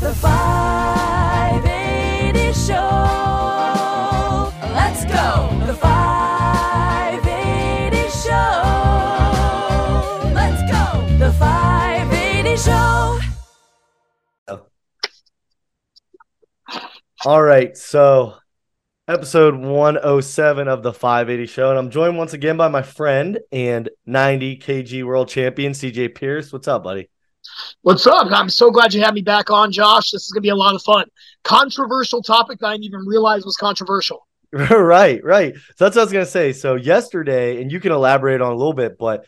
The 580 Show. Let's go. The 580 Show. Let's go. The 580 Show. All right, so episode 107 of the 580 show, and I'm joined once again by my friend and 90 kg world champion CJ Pierce. What's up, buddy? What's up? I'm so glad you had me back on, Josh. This is going to be a lot of fun. Controversial topic I didn't even realize was controversial. right, right. So that's what I was gonna say. So yesterday, and you can elaborate on a little bit, but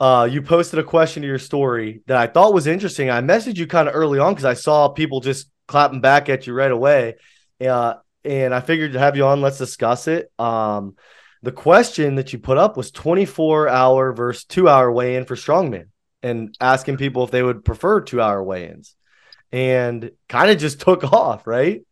uh, you posted a question to your story that I thought was interesting. I messaged you kind of early on because I saw people just clapping back at you right away. Uh, and I figured to have you on. Let's discuss it. Um, the question that you put up was 24 hour versus two hour weigh in for strongman and asking people if they would prefer two hour weigh ins and kind of just took off, right?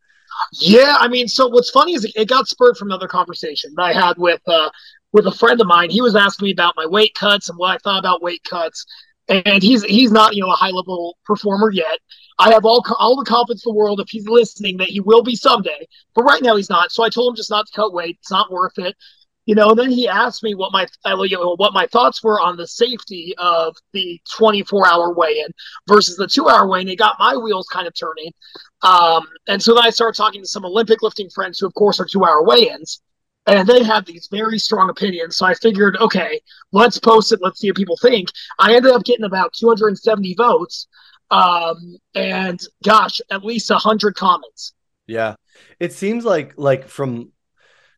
Yeah, I mean, so what's funny is it got spurred from another conversation that I had with uh, with a friend of mine. He was asking me about my weight cuts and what I thought about weight cuts, and he's he's not you know a high level performer yet. I have all all the confidence in the world if he's listening that he will be someday, but right now he's not. So I told him just not to cut weight. It's not worth it. You know, then he asked me what my uh, you know, what my thoughts were on the safety of the 24 hour weigh in versus the two hour weigh in. It got my wheels kind of turning. Um, and so then I started talking to some Olympic lifting friends who, of course, are two hour weigh ins. And they have these very strong opinions. So I figured, okay, let's post it. Let's see what people think. I ended up getting about 270 votes. Um, and gosh, at least 100 comments. Yeah. It seems like like from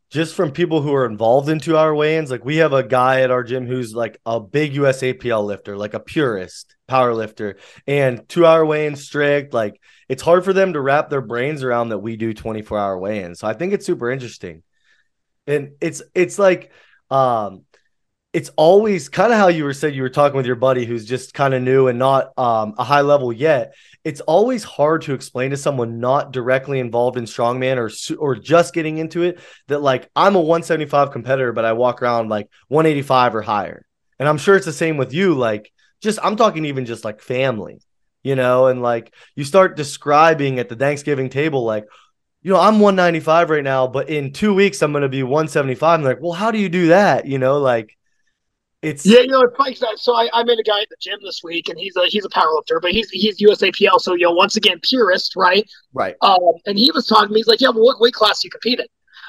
just from people who are involved in two hour weigh-ins, like we have a guy at our gym who's like a big USAPL lifter, like a purist power lifter, and two hour weigh-ins strict. Like it's hard for them to wrap their brains around that we do 24 hour weigh-ins. So I think it's super interesting. And it's it's like um it's always kind of how you were said you were talking with your buddy who's just kind of new and not um, a high level yet. It's always hard to explain to someone not directly involved in strongman or or just getting into it that like I'm a 175 competitor, but I walk around like 185 or higher. And I'm sure it's the same with you. Like, just I'm talking even just like family, you know, and like you start describing at the Thanksgiving table, like, you know, I'm 195 right now, but in two weeks I'm going to be 175. I'm like, well, how do you do that? You know, like it's Yeah, you know, it's funny. that- So I, I met a guy at the gym this week, and he's a he's a powerlifter, but he's he's USAPL. So you know, once again, purist, right? right. Um, and he was talking to me. He's like, "Yeah, well, what weight class you compete in?"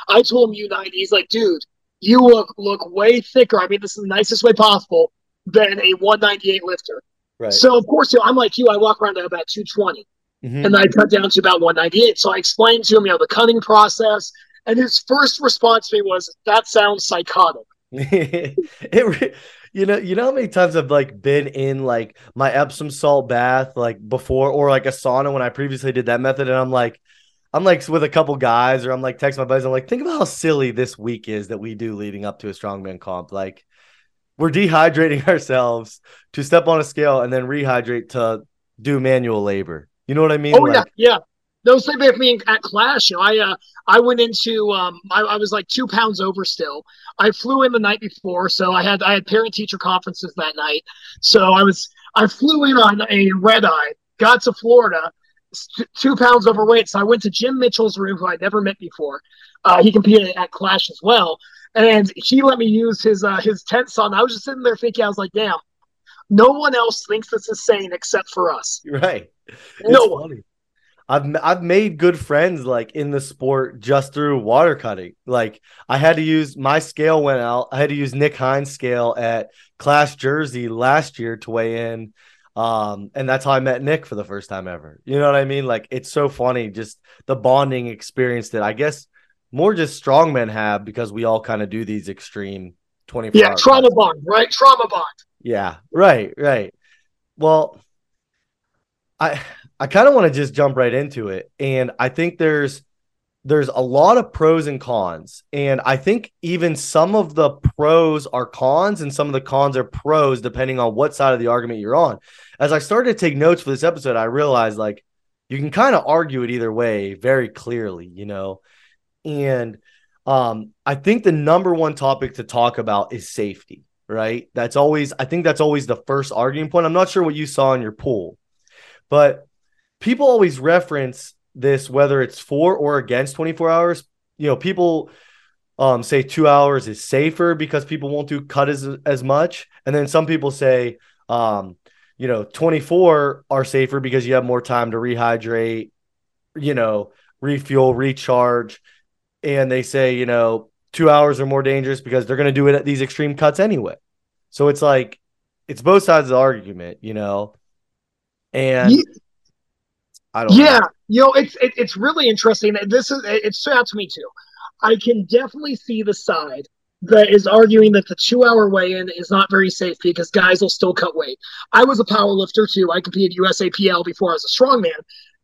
I told him U90. He's like, "Dude, you look look way thicker. I mean, this is the nicest way possible than a 198 lifter." Right. So of course, you know, I'm like you. I walk around at about 220, Mhm. and I cut down to about 198. So I explained to him, you know, the cutting process, and his first response to me was, "That sounds psychotic." it you know you know how many times I've like been in like my Epsom salt bath like before or like a sauna when I previously did that method and I'm like I'm like with a couple guys or I'm like text my buddies I'm like think about how silly this week is that we do leading up to a strongman comp. Like we're dehydrating ourselves to step on a scale and then rehydrate to do manual labor. You know what I mean? Oh Like, yeah, yeah. No, same with me in- at Clash. You know, I uh, I went into um, I, I was like two pounds over still. I flew in the night before, so I had I had parent teacher conferences that night. So I was I flew in on a red eye, got to Florida, two pounds overweight. So I went to Jim Mitchell's room, who I'd never met before. Uh, he competed at Clash as well, and he let me use his uh, his tent saw. And I was just sitting there thinking, I was like, damn, no one else thinks this is sane except for us. right No It's one. funny. I've I've made good friends like in the sport just through water cutting. Like I had to use my scale went out. I had to use Nick Hines scale at Clash Jersey last year to weigh in. Um, and that's how I met Nick for the first time ever. You know what I mean? Like it's so funny, just the bonding experience that I guess more just strongmen have because we all kind of do these extreme 24 Yeah, trauma cuts. bond, right? Trauma bond. Yeah, right, right. Well, I I kind of want to just jump right into it, and I think there's there's a lot of pros and cons, and I think even some of the pros are cons, and some of the cons are pros, depending on what side of the argument you're on. As I started to take notes for this episode, I realized like you can kind of argue it either way very clearly, you know, and um, I think the number one topic to talk about is safety right? That's always, I think that's always the first arguing point. I'm not sure what you saw in your pool, but people always reference this whether it's for or against 24 hours. You know, people um, say two hours is safer because people won't do cut as as much, and then some people say, um, you know, 24 are safer because you have more time to rehydrate, you know, refuel, recharge, and they say, you know, two hours are more dangerous because they're going to do it at these extreme cuts anyway. So it's like it's both sides of the argument, you know. And I don't Yeah, know. you know, it's it, it's really interesting. This is it stood out to me too. I can definitely see the side that is arguing that the two hour weigh in is not very safe because guys will still cut weight. I was a power lifter too. I competed USAPL before I was a strongman.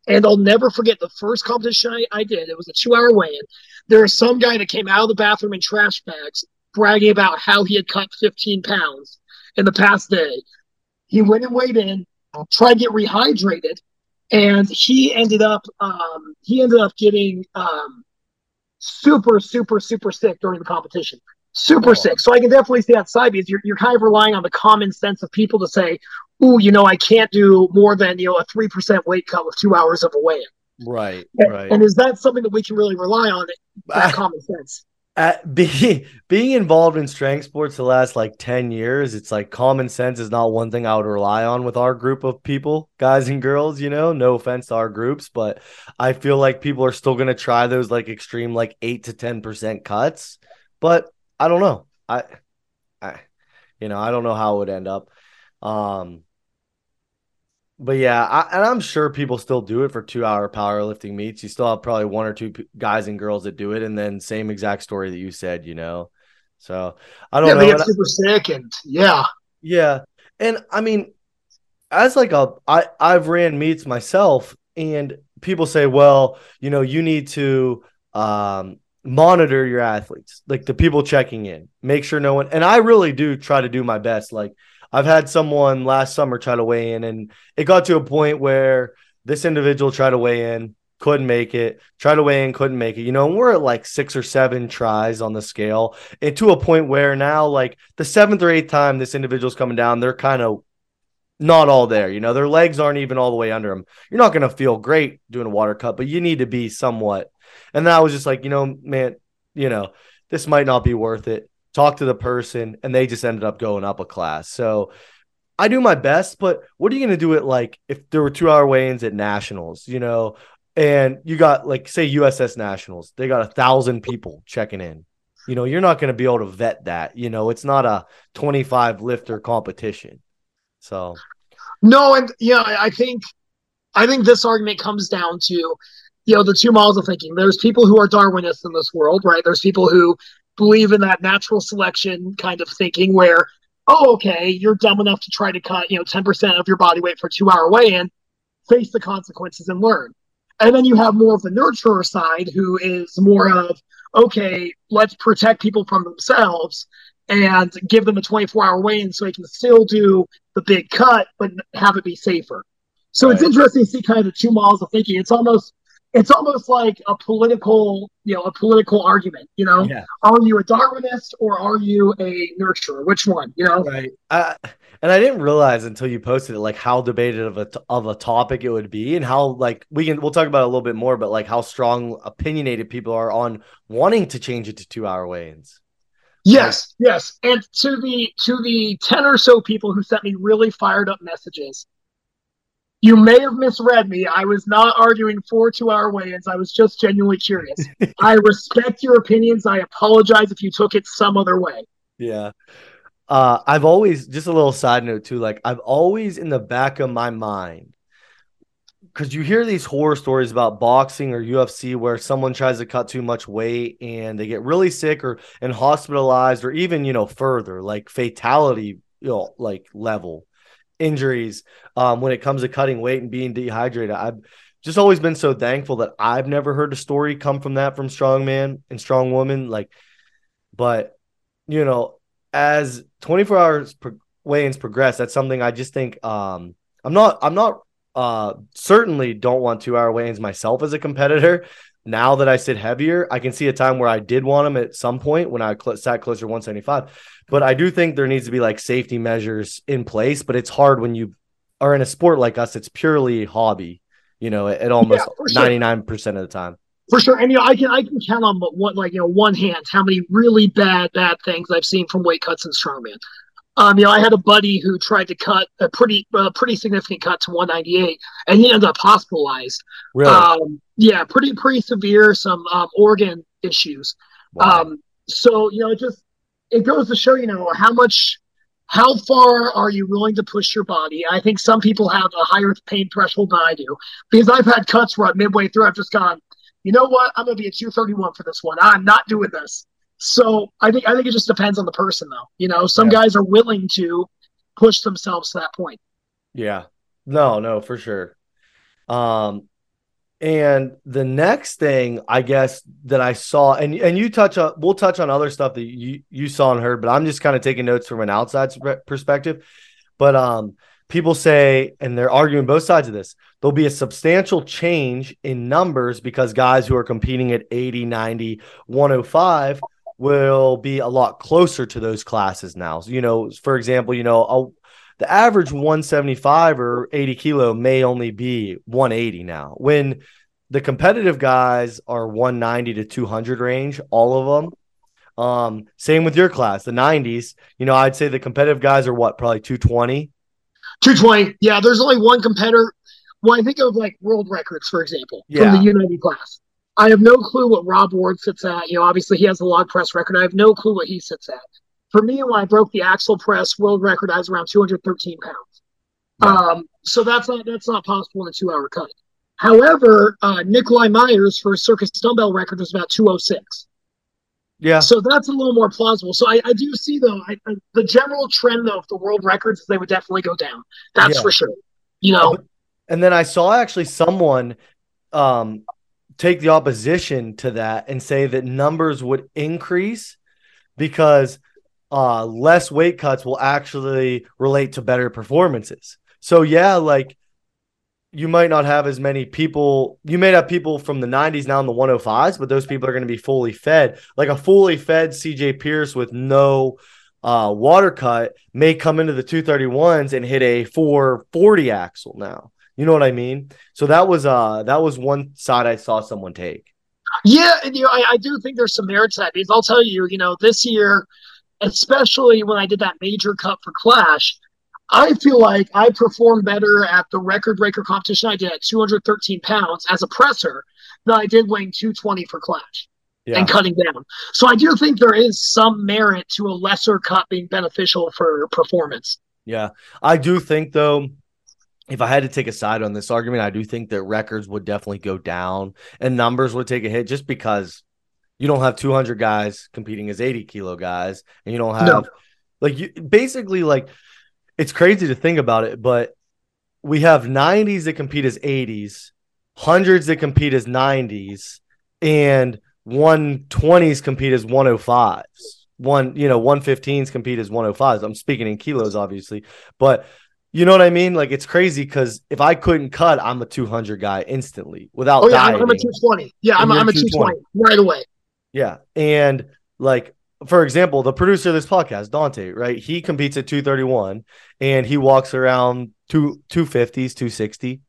And I'll never forget the first competition I, I did. It was a two hour weigh in. There was some guy that came out of the bathroom in trash bags bragging about how he had cut 15 pounds in the past day. He went and weighed in, tried to get rehydrated, and he ended up um, he ended up getting um, super super super sick during the competition. Super Oh. sick. So i can definitely see that side because you're, you're kind of relying on the common sense of people to say ooh you know i can't do more than you know a 3% weight cut with two hours of a weigh-in. Right, in right. and is that something that we can really rely on that common sense at being being involved in strength sports the last like 10 years it's like common sense is not one thing i would rely on with our group of people guys and girls you know? No offense to our groups but i feel like people are still going to try those like extreme like 8 to 10% cuts but i don't know. I i you know i don't know how it would end up. Um but yeah, I, and I'm sure people still do it for two hour powerlifting meets. You still have probably one or two p- guys and girls that do it, and then same exact story that you said, you know. So I don't yeah know. get super sick and yeah yeah, and I mean, as like a I I've ran meets myself, and people say, well, you know, you need to um monitor your athletes, like the people checking in, make sure no one. And I really do try to do my best. Like I've had someone last summer try to weigh in, and it got to a point where this individual tried to weigh in, couldn't make it, tried to weigh in, couldn't make it. You know, and we're at like six or seven tries on the scale, and to a point where now, like the seventh or eighth time this individual's coming down, they're kind of not all there. You know, their legs aren't even all the way under them. You're not going to feel great doing a water cut, but you need to be somewhat. And then I was just like, you know, man, you know, this might not be worth it. Talk to the person, and they just ended up going up a class. So I do my best, but what are you going to do it like if there were two hour weigh ins at nationals, you know, and you got like, say, USS Nationals, they got a thousand people checking in. You know, you're not going to be able to vet that. You know, it's not a 25 lifter competition. So, No, and yeah, I I think I think this argument comes down to, you know, the two models of thinking. There's people who are Darwinists in this world, right? There's people who believe in that natural selection kind of thinking where, oh, okay, you're dumb enough to try to cut, you know, 10% of your body weight for a two hour weigh in, face the consequences and learn. And then you have more of the nurturer side who is more of, okay, let's protect people from themselves and give them a 24 hour weigh in so they can still do the big cut, but have it be safer. So it's interesting to see kind of the two models of thinking. It's almost it's almost like a political, you know, a political argument. You know, yeah. are you a Darwinist or are you a nurturer? Which one? You know, Right. Uh, and I didn't realize until you posted it, like how debated of a t- of a topic it would be, and how like we can we'll talk about it a little bit more, but like how strong opinionated people are on wanting to change it to two hour weigh-ins. Yes, yes. And to the to the ten or so people who sent me really fired up messages, you may have misread me. I was not arguing for two hour weigh-ins. I was just genuinely curious. I respect your opinions. I apologize if you took it some other way. Yeah. Uh, I've always just a little side note too. Like I've always in the back of my mind, because you hear these horror stories about boxing or UFC where someone tries to cut too much weight and they get really sick or and hospitalized or even you know further like fatality you know like level injuries um, when it comes to cutting weight and being dehydrated. I've just always been so thankful that I've never heard a story come from that from strong man and strong woman like, but you know as 24 hours pro- weigh-ins progress that's something i just think um i'm not i'm not uh certainly don't want two hour weigh-ins myself as a competitor now that i sit heavier i can see a time where i did want them at some point when i cl- sat closer to 175 but i do think there needs to be like safety measures in place but it's hard when you are in a sport like us it's purely hobby You know, at, almost Yeah, sure. ninety nine percent of the time. For sure, and you know, I can I can count on what like you know one hand how many really bad bad things I've seen from weight cuts and strongman. Um, you know, I had a buddy who tried to cut a pretty uh, pretty significant cut to 198, and he ended up hospitalized. Really? Um, yeah, pretty pretty severe, some um, organ issues. Wow. Um, so you know, it just it goes to show you know how much, how far are you willing to push your body? I think some people have a higher pain threshold than I do because I've had cuts where midway through I've just gone, you know what, I'm gonna be at 231 for this one. I'm not doing this. So I think I think it just depends on the person though. You know, some Yeah. guys are willing to push themselves to that point. Yeah. No, no, for sure. Um, and the next thing I guess that I saw, and and you touch on, we'll touch on other stuff that you you saw and heard, but I'm just kind of taking notes from an outside perspective. But um, people say, and they're arguing both sides of this, there'll be a substantial change in numbers because guys who are competing at 80, 90, 105 will be a lot closer to those classes now. So, you know, for example, you know, a, the average 175 or 80 kilo may only be 180 now. When the competitive guys are 190 to 200 range, all of them. Um, same with your class, the 90s. You know, I'd say the competitive guys are what, probably 220. 220. Yeah, there's only one competitor. When I think of like world records, for example, Yeah. from the U90 class, I have no clue what Rob Ward sits at. You know, obviously he has the log press record. I have no clue what he sits at. For me, when I broke the axle press world record, I was around 213 pounds. Um, so that's not that's not possible in a two hour cut. However, uh, Nikolai Myers for a circus dumbbell record was about 206. Yeah. So that's a little more plausible. So I, I do see though I, I, the general trend though of the world records they would definitely go down. That's Yeah. for sure. You know, And then I saw actually someone um, take the opposition to that and say that numbers would increase because uh, less weight cuts will actually relate to better performances. So, yeah, like you might not have as many people. You may have people from the 90s now in the 105s, but those people are going to be fully fed. Like a fully fed CJ Pierce with no uh, water cut may come into the 231s and hit a 440 axle now. You know what I mean? So that was uh that was one side I saw someone take. Yeah, and you know, I, I do think there's some merit to that because I'll tell you, you know, this year, especially when I did that major cut for Clash, I feel like I performed better at the record breaker competition I did at 213 pounds as a presser than I did weighing 220 for Clash Yeah. and cutting down. So I do think there is some merit to a lesser cut being beneficial for performance. Yeah. I do think though if I had to take a side on this argument, I do think that records would definitely go down and numbers would take a hit just because you don't have 200 guys competing as 80 kilo guys and you don't have No. like you basically like it's crazy to think about it, but we have 90s that compete as 80s, hundreds that compete as 90s, and 120s compete as 105s. One, you know, 115s compete as 105s. I'm speaking in kilos, obviously, but you know what I mean? Like it's crazy because if I couldn't cut, I'm a 200 guy instantly without Oh yeah, I'm, I'm a 220. Yeah, I'm, you're I'm a 220. 220 right away. Yeah. And like, for example, the producer of this podcast, Dante, right? He competes at 231 and he walks around two 250s, 260.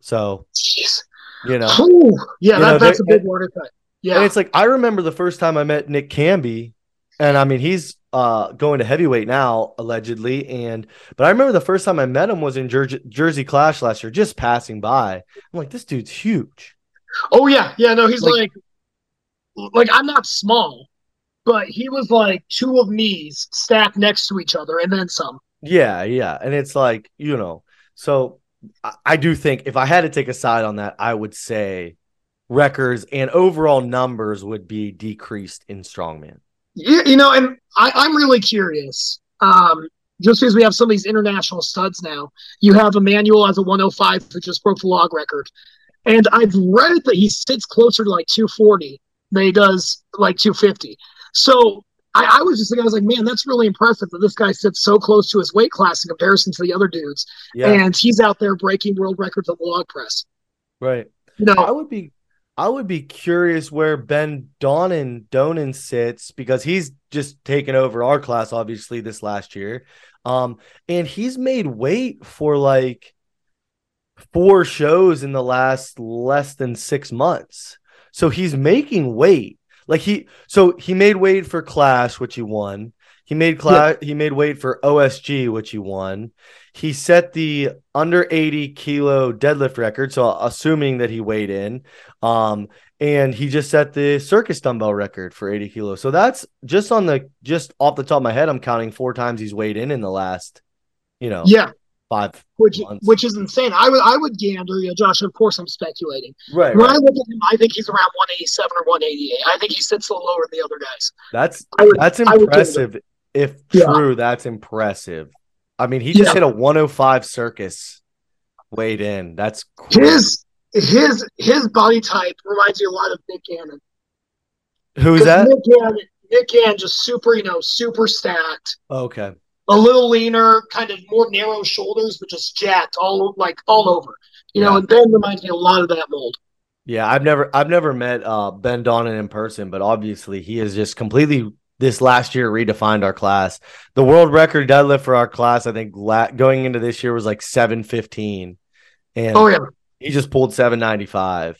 So, Jeez. you know, Ooh, yeah, You that, know, that's a big water cut. and Yeah. it's like I remember the first time I met Nick Camby, and I mean he's uh going to heavyweight now, allegedly. And but I remember the first time I met him was in Jersey, Jersey Clash last year, just passing by. I'm like, this dude's huge. Oh yeah, yeah. No, he's Like- like, like, I'm not small, but he was like two of me's stacked next to each other, and then some. Yeah, yeah. And it's like, you know, so I, I do think if I had to take a side on that, I would say records and overall numbers would be decreased in strongman. You, you know, and I, I'm really curious. Um, just because we have some of these international studs now, you have Emmanuel as a 105 who just broke the log record, and I've read that he sits closer to like 240 than he does like 250. So. I, I was just thinking, I was like, man, that's really impressive that this guy sits so close to his weight class in comparison to the other dudes. Yeah, and he's out there breaking world records at the log press. right. No. I would be I would be curious where Ben Donan Donan sits because he's just taken over our class obviously this last year. Um and he's made weight for like four shows in the last less than six months. So he's making weight. Like he so he made weight for Clash, which he won. He made class he made weight for OSG, which he won. He set the under 80 kilo deadlift record, so assuming that he weighed in. Um, and he just set the circus dumbbell record for 80 kilos. So that's just on the just off the top of my head, I'm counting four times he's weighed in in the last, you know, Yeah, five which months. which is insane. I would I would gander, you know, Josh. Of course, I'm speculating. right, When right. I look at him, I think he's around 187 or 188. I think he sits a little lower than the other guys. That's would- that's I would give it- impressive. If Yeah. true, that's impressive. I mean, he just Yeah. hit a 105 circus weighed in. That's. His his his body type reminds me a lot of Nick Gannon. Who's that? Nick Gannon, Nick Gannon, just super, you know, super stacked, Okay. A little leaner, kind of more narrow shoulders, but just jacked all like all over. You know, and Ben reminds me a lot of that mold. Yeah, I've never I've never met uh Ben Donnan in person, but obviously he is just completely this last year redefined our class. The world record deadlift for our class, I think la- going into this year was like 715 and Oh yeah, he just pulled 795.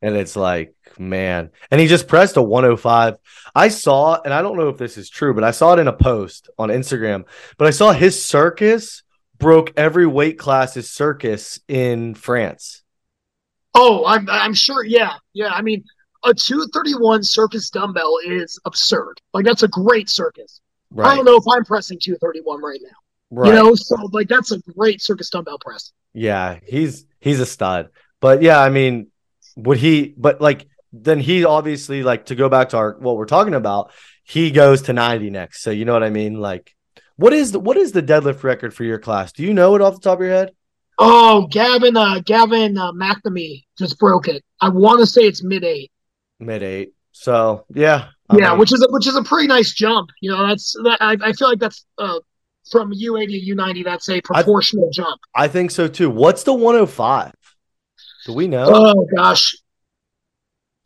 And it's like, man. And he just pressed a 105. I saw, and I don't know if this is true, but I saw it in a post on Instagram. But I saw his circus broke every weight class's circus in France. Oh, I'm I'm sure. Yeah, yeah. I mean, a 231 circus dumbbell is absurd. Like that's a great circus. I don't know if I'm pressing 231 right now. Right. You know, so like that's a great circus dumbbell press. Yeah, he's he's a stud. But yeah, I mean, would he but like then he obviously like to go back to our what we're talking about, he goes to 90 next. So you know what I mean? Like what is the what is the deadlift record for your class? Do you know it off the top of your head? Oh, Gavin, uh, Gavin uh, McNamee just broke it. I want to say it's mid eight. Mid eight. So yeah. I Yeah, mean, which is a, which is a pretty nice jump. You know, that's that. I, I feel like that's uh, from U80 to U90. That's a proportional jump. I think so too. What's the 105? Do we know? Oh gosh,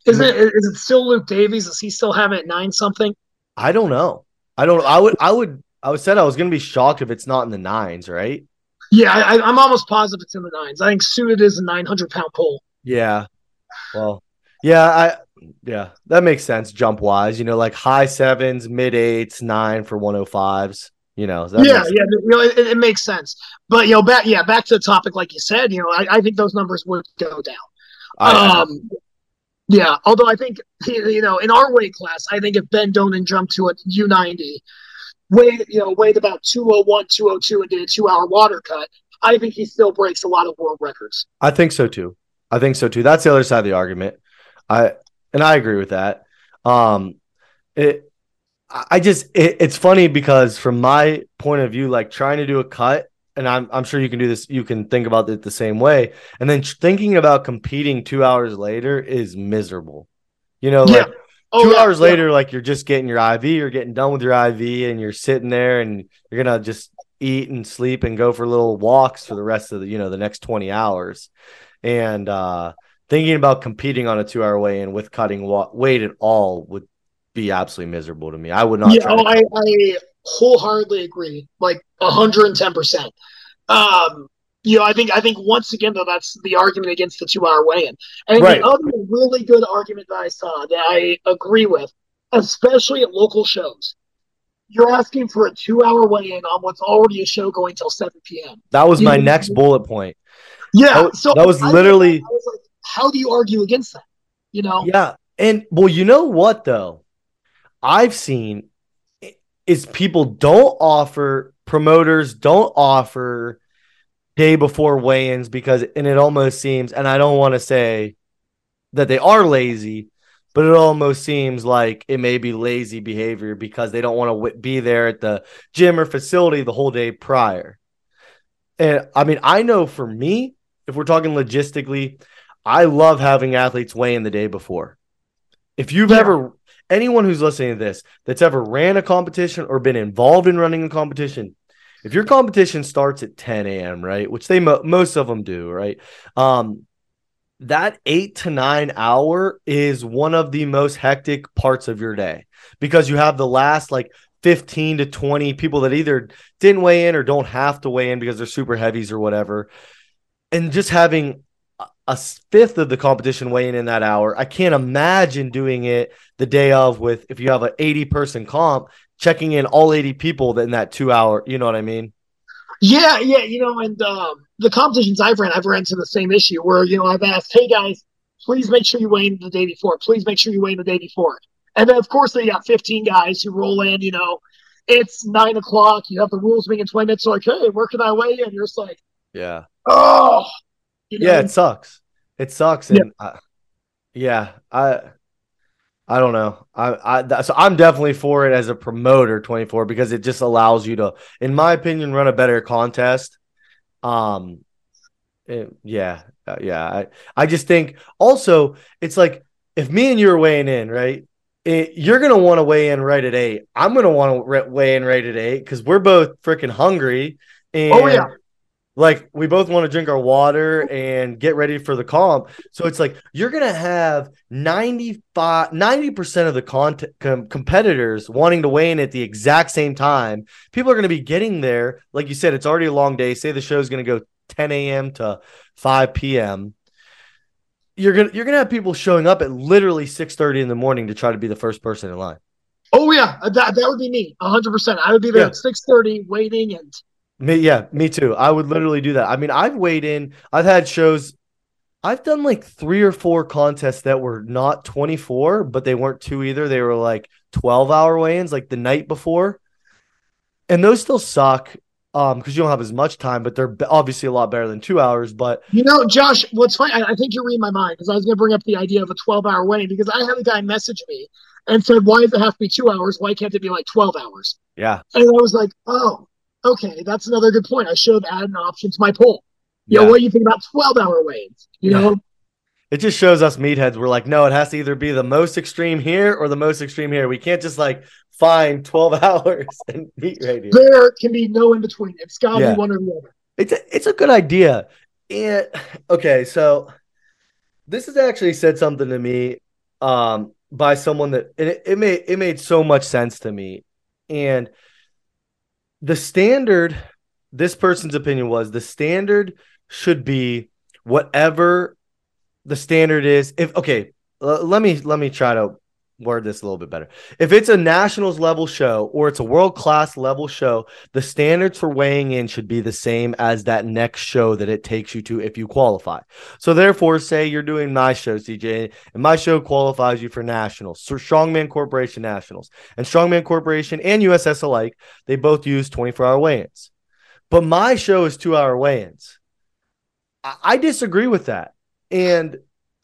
is it is it still Luke Davies? Does he still have it at nine something? I don't know. I don't I would I would I would said I was gonna be shocked if it's not in the nines, right? Yeah, I, I'm almost positive it's in the nines. I think suited is a 900 pound pull. Yeah. Well, yeah, I yeah, that makes sense jump wise. You know, like high sevens, mid eights, nine for 105s. You know, yeah, yeah, you know, it, it makes sense. But you know, back yeah, back to the topic, like you said, you know, I, I think those numbers would go down. I- um, yeah, although I think you know, in our weight class, I think if Ben Donan jumped to a U90, weighed you know weighed about 201, 202, and did a two hour water cut, I think he still breaks a lot of world records. I think so too. I think so too. That's the other side of the argument. I and I agree with that. Um it I just it, it's funny because from my point of view, like trying to do a cut, and I'm I'm sure you can do this, you can think about it the same way. And then thinking about competing two hours later is miserable. You know, like Yeah. Oh, two yeah, hours yeah. later, like you're just getting your IV, you're getting done with your IV, and you're sitting there and you're gonna just eat and sleep and go for little walks for the rest of the you know the next 20 hours. And uh thinking about competing on a two hour weigh in with cutting wa- weight at all would be absolutely miserable to me. I would not yeah, try oh, I, I wholeheartedly agree, like hundred and ten percent. Um, you know, I think I think once again though that's the argument against the two hour weigh in. And Right. the other really good argument that I saw that I agree with, especially at local shows, you're asking for a two hour weigh in on what's already a show going till seven p.m. that was my you- next bullet point. Yeah, That so that was I- literally- I was like, how do you argue against that? You know, Yeah. And well, you know what though? I've seen is people don't offer promoters don't offer day before weigh-ins because and it almost seems and I don't want to say that they are lazy, but it almost seems like it may be lazy behavior because they don't want to w- be there at the gym or facility the whole day prior. And I mean, I know for me, if we're talking logistically, I love having athletes weigh in the day before. If you've Yeah. ever, anyone who's listening to this that's ever ran a competition or been involved in running a competition, if your competition starts at 10 a.m., right, which they mo- most of them do, right, um, that eight to nine hour is one of the most hectic parts of your day because you have the last like 15 to 20 people that either didn't weigh in or don't have to weigh in because they're super heavies or whatever. and just having a- fifth of the competition weighing in that hour, I can't imagine doing it the day of with if you have an 80 person comp, checking in all 80 people in that two hour. You know what I mean? Yeah, yeah, you know, and um, the competitions I've ran, I've ran into the same issue where you know I've asked, hey guys, please make sure you weigh in the day before. Please make sure you weigh in the day before. And then of course they got 15 guys who roll in. You know, it's nine o'clock. You have the rules being in 20 minutes. So like, hey, where can I weigh in? You're just like, Yeah. oh, you know? Yeah, it sucks. It sucks. Yeah. And I, yeah, I I don't know. I I so I'm definitely for it as a promoter 24 because it just allows you to in my opinion run a better contest. Um it- yeah. uh, yeah, I I just think also it's like if me and you are weighing in, right? It, you're gonna want to weigh in right at eight. I'm gonna want to re- weigh in right at eight because we're both freaking hungry. And Oh, yeah. Like we both want to drink our water and get ready for the comp. So it's like you're gonna have 95 90% of the content com- competitors wanting to weigh in at the exact same time. People are gonna be getting there. Like you said, it's already a long day. Say the show's gonna go 10 a.m. to 5 p.m. You're gonna you're gonna have people showing up at literally 6:30 in the morning to try to be the first person in line. Oh yeah, that, that would be me, 100. percent I would be there Yeah. at 6:30 waiting, and Me, yeah, me too. I would literally do that. I mean, I've weighed in. I've had shows. I've done like three or four contests that were not 24, but they weren't two either. They were like 12 hour weigh-ins, like the night before, and those still suck um because you don't have as much time. But they're obviously a lot better than two hours. But you know, Josh, what's funny? I, I think you're reading my mind because I was going to bring up the idea of a 12 hour weigh because I had a guy message me and said, "Why does it have to be two hours? Why can't it be like 12 hours?" yeah, And I was like, "Oh, okay, that's another good point. I should have added an option to my poll. You yeah. know, what do you think about 12 hour weigh-ins? You Yeah. know, It just shows us meatheads. We're like, no, it has to either be the most extreme here or the most extreme here. We can't just like find 12 hours and right here. there can be no in between. It's got to Yeah. be one or the other. It's a, it's a good idea. And okay, so this has actually said something to me um by someone that and it, it made it made so much sense to me. And the standard, this person's opinion was the standard should be whatever the standard is. If okay, let me let me try to word this a little bit better. If it's a nationals level show or it's a world class level show, the standards for weighing in should be the same as that next show that it takes you to if you qualify. So therefore, say you're doing my show, CJ, and my show qualifies you for nationals, so Strongman Corporation nationals, and Strongman Corporation and USS alike, they both use 24 hour weigh-ins. But my show is two hour weigh-ins. I, I disagree with that, and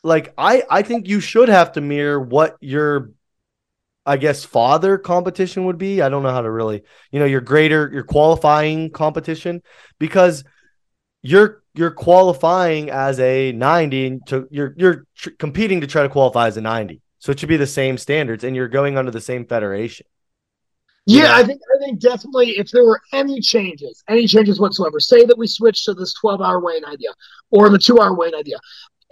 like I, I think you should have to mirror what your I guess father competition would be. I don't know how to really, you know, your greater your qualifying competition because you're you're qualifying as a 90 and to you're you're tr- competing to try to qualify as a 90. So it should be the same standards and you're going under the same federation. Yeah. I think I think definitely if there were any changes, any changes whatsoever, say that we switch to this 12 hour weighing idea or the two hour weighing idea,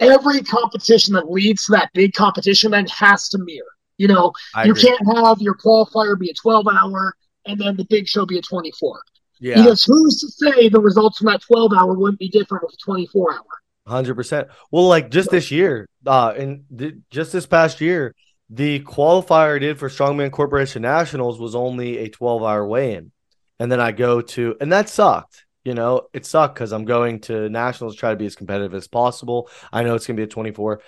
every competition that leads to that big competition then has to mirror. You know, I you agree. can't have your qualifier be a 12 hour and then the big show be a 24. Yeah. Because who's to say the results from that 12 hour wouldn't be different with a 24 hour? Hundred percent. Well, like just this year, uh, and th- just this past year, the qualifier I did for Strongman Corporation Nationals was only a twelve-hour weigh-in, and then I go to, and that sucked. You know, it sucked because I'm going to nationals to try to be as competitive as possible. I know it's gonna be a twenty-four.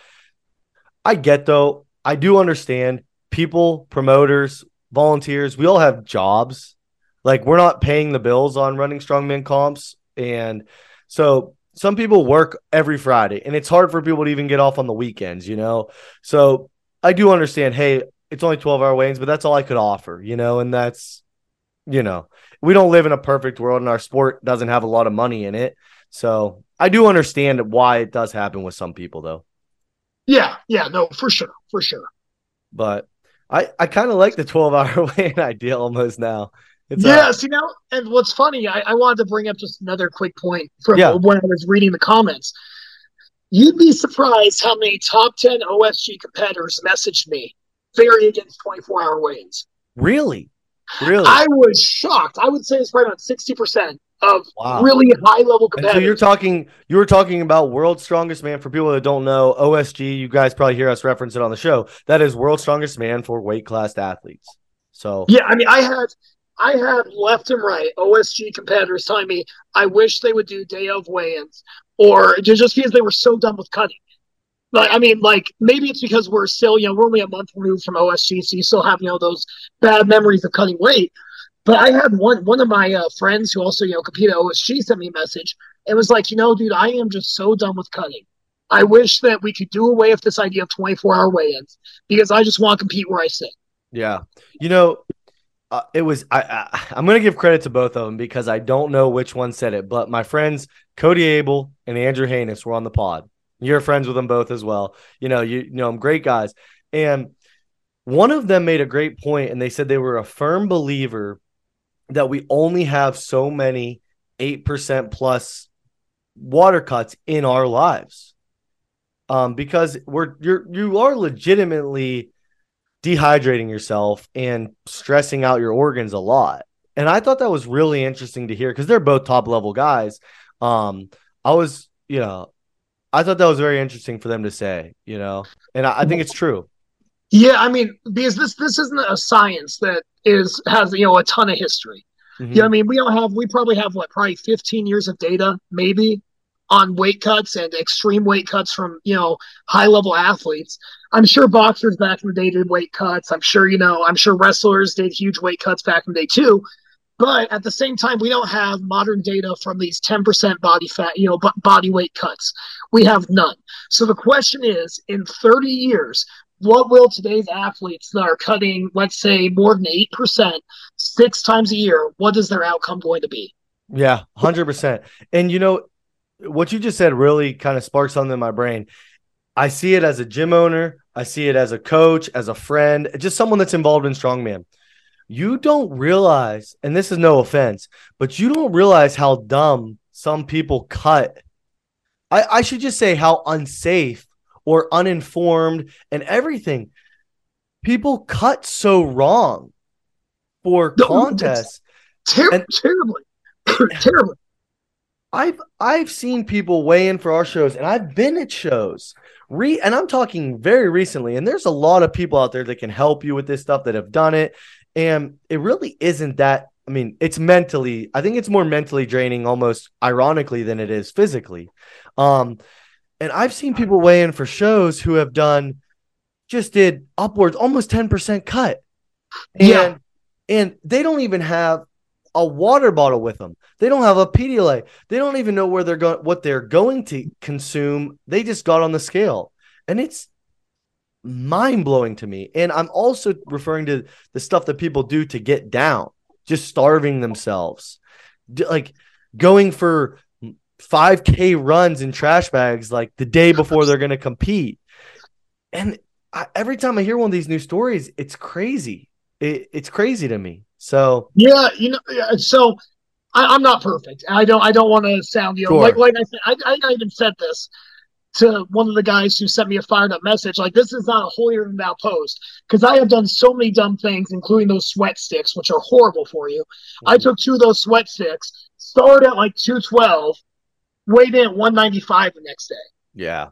I get though. I do understand people, promoters, volunteers. We all have jobs. Like we're not paying the bills on running strongman comps, and so some people work every Friday and it's hard for people to even get off on the weekends, you know? So I do understand, hey, it's only 12 hour weigh-ins, but that's all I could offer, you know? And that's, you know, we don't live in a perfect world and our sport doesn't have a lot of money in it. So I do understand why it does happen with some people though. Yeah, yeah, no, for sure, for sure. But I, I kind of like the 12 hour weigh-in idea almost now. It's yeah, uh, see now, and what's funny, I, I wanted to bring up just another quick point from Yeah. when I was reading the comments. You'd be surprised how many top 10 OSG competitors messaged me very against 24 hour weigh-ins. really, really. I was shocked. I would say it's right on 60%. of Wow. really high level And so competitors. you're talking you were talking about world's strongest man for people that don't know OSG. You guys probably hear us reference it on the show. That is world's strongest man for weight class athletes. So Yeah, I mean, I had I had left and right OSG competitors telling me I wish they would do day of weigh-ins, or just because they were so done with cutting. Like, I mean, like maybe it's because we're still, you know, we're only a month removed from OSG, so you still have, you know, those bad memories of cutting weight. But I had one one of my uh, friends who also, you know, competed at OSG sent me a message and was like, you know, dude, I am just so done with cutting. I wish that we could do away with this idea of 24 hour weigh-ins because I just want to compete where I sit. Yeah, you know, uh, it was. I, I I'm gonna give credit to both of them because I don't know which one said it, but my friends Cody Abel and Andrew Hanus were on the pod. You're friends with them both as well. You know, you, you know them, great guys. And one of them made a great point, and they said they were a firm believer that we only have so many eight percent plus water cuts in our lives, um, because we're you're you are legitimately dehydrating yourself and stressing out your organs a lot. And I thought that was really interesting to hear because they're both top level guys. Um, I was, you know, I thought that was very interesting for them to say, you know, and I, I think it's true. Yeah, I mean, because this this isn't a science that is has you know a ton of history. Mhm. Yeah, I mean, we don't have we probably have what probably 15 years of data maybe on weight cuts and extreme weight cuts from you know high level athletes. I'm sure boxers back in the day did weight cuts. I'm sure you know I'm sure wrestlers did huge weight cuts back in the day too. But at the same time, we don't have modern data from these 10% body fat, you know, b- body weight cuts. We have none. So the question is, in 30 years, what will today's athletes that are cutting, let's say, more than 8% six times a year, what is their outcome going to be? Yeah, hundred percent. And you know what you just said really kind of sparks something in my brain. I see it as a gym owner. I see it as a coach, as a friend, just someone that's involved in strongman. You don't realize, and this is no offense, but you don't realize how dumb some people cut. I, I should just say how unsafe or uninformed and everything. People cut so wrong for No, contests. Ter- And- terribly, terribly. I've I've seen people weigh in for our shows, and I've been at shows. Re and I'm talking very recently, and there's a lot of people out there that can help you with this stuff that have done it. And it really isn't that. I mean, it's mentally. I think it's more mentally draining, almost ironically, than it is physically. Um, and I've seen people weigh in for shows who have done just did upwards almost 10% cut. And Yeah. and they don't even have a water bottle with them. They don't have a Pedialyte. They don't even know where they're going what they're going to consume. They just got on the scale. And it's mind-blowing to me. And I'm also referring to the stuff that people do to get down, just starving themselves. D- like going for 5k runs in trash bags like the day before they're going to compete. And I, every time I hear one of these new stories, it's crazy. It, it's crazy to me. So Yeah, you know. So I, I'm not perfect. I don't. I don't want to sound you know Sure. like like I said. I, I even said this to one of the guys who sent me a fired up message. Like this is not a holier than thou post because I have done so many dumb things, including those sweat sticks, which are horrible for you. I mm-hmm. took two of those sweat sticks, started at like 212, weighed in at 195 the next day. yeah,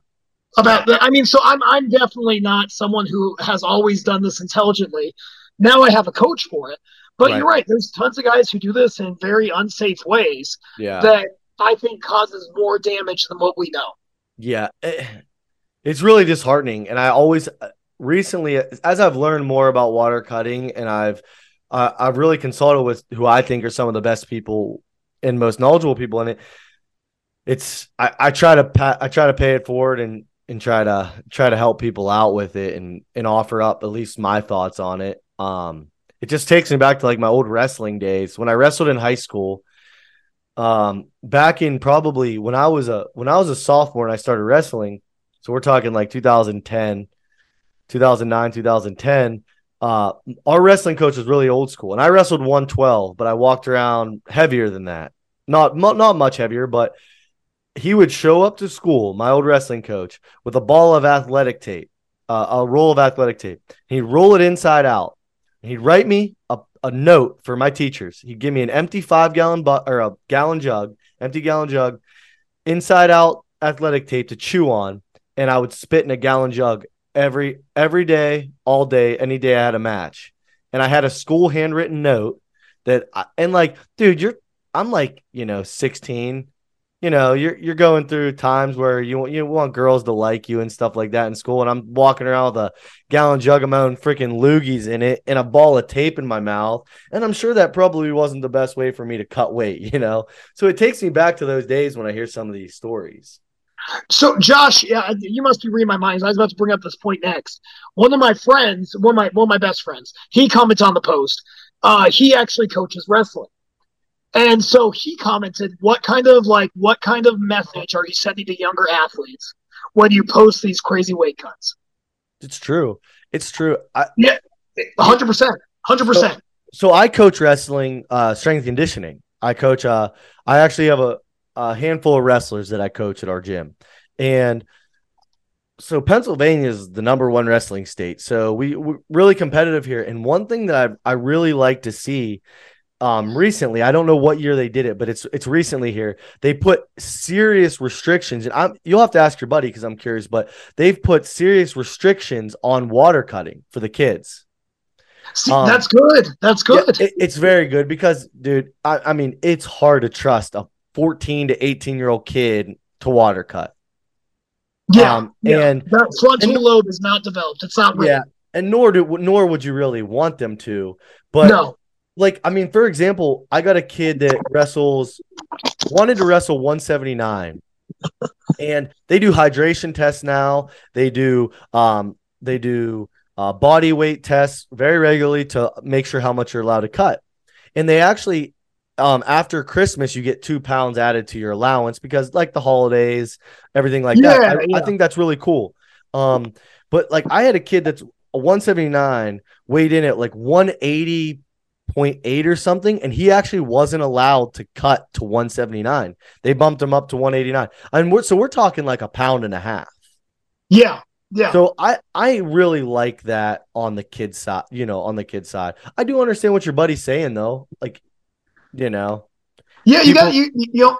about that. I mean, so I'm I'm definitely not someone who has always done this intelligently. Now I have a coach for it. But Right. you're right. There's tons of guys who do this in very unsafe ways yeah, that I think causes more damage than what we know. Yeah. Eh, It's really disheartening. And I always uh, recently, as I've learned more about water cutting, and I've uh, I've really consulted with who I think are some of the best people and most knowledgeable people in it. It's I, I try to pa- I try to pay it forward and and try to try to help people out with it and and offer up at least my thoughts on it. Um, it just takes me back to like my old wrestling days when I wrestled in high school. Um, back in probably when I was a when I was a sophomore and I started wrestling, so we're talking like 2010, 2009, 2010. Uh, our wrestling coach was really old school, and I wrestled 112, but I walked around heavier than that. Not not much heavier, but he would show up to school, my old wrestling coach, with a ball of athletic tape, uh, a roll of athletic tape. He'd roll it inside out, he'd write me a, a note for my teachers. He'd give me an empty five gallon bu- or a gallon jug, empty gallon jug, inside out athletic tape to chew on, and I would spit in a gallon jug every every day, all day, any day I had a match. And I had a school handwritten note that I, and like, dude, you're I'm like, you know, 16. You know, you're you're going through times where you want you want girls to like you and stuff like that in school. And I'm walking around with a gallon jug of my own freaking loogies in it and a ball of tape in my mouth. And I'm sure that probably wasn't the best way for me to cut weight, you know. So it takes me back to those days when I hear some of these stories. So, Josh, yeah, you must be reading my mind. I was about to bring up this point next. One of my friends, one of my one of my best friends, he comments on the post. Uh, he actually coaches wrestling, and so he commented, "What kind of like what kind of message are you sending to younger athletes when you post these crazy weight cuts?" It's true. It's true. I, Yeah, hundred percent, hundred percent. so I coach wrestling, uh, strength conditioning. I coach. Uh, I actually have a, a handful of wrestlers that I coach at our gym, and so Pennsylvania is the number one wrestling state. So we we're really competitive here. And one thing that I I really like to see. Um, recently, I don't know what year they did it, but it's it's recently here. They put serious restrictions, and I'm you'll have to ask your buddy because I'm curious, but they've put serious restrictions on water cutting for the kids. See, Um, that's good. That's Yeah, good. it- it's very good because, dude, I, I mean, it's hard to trust a 14 to 18 year old kid to water cut. yeah, um, yeah. and- that frontal lobe is not developed. It's not real. Yeah, and nor do nor would you really want them to. But no. Like, I mean, for example, I got a kid that wrestles wanted to wrestle 179, and they do hydration tests now. They do um they do uh, body weight tests very regularly to make sure how much you're allowed to cut, and they actually. Um, after Christmas, you get two pounds added to your allowance because, like the holidays, everything like that. Yeah, I, I yeah. think that's really cool. Um, but like I had a kid that's 179 weighed in at like 180.8 or something, and he actually wasn't allowed to cut to 179. They bumped him up to 189. And we're so we're talking like a pound and a half. Yeah, yeah. So I I really like that on the kid side, you know, on the kid side. I do understand what your buddy's saying though. Like, you know, Yeah, you got you you know,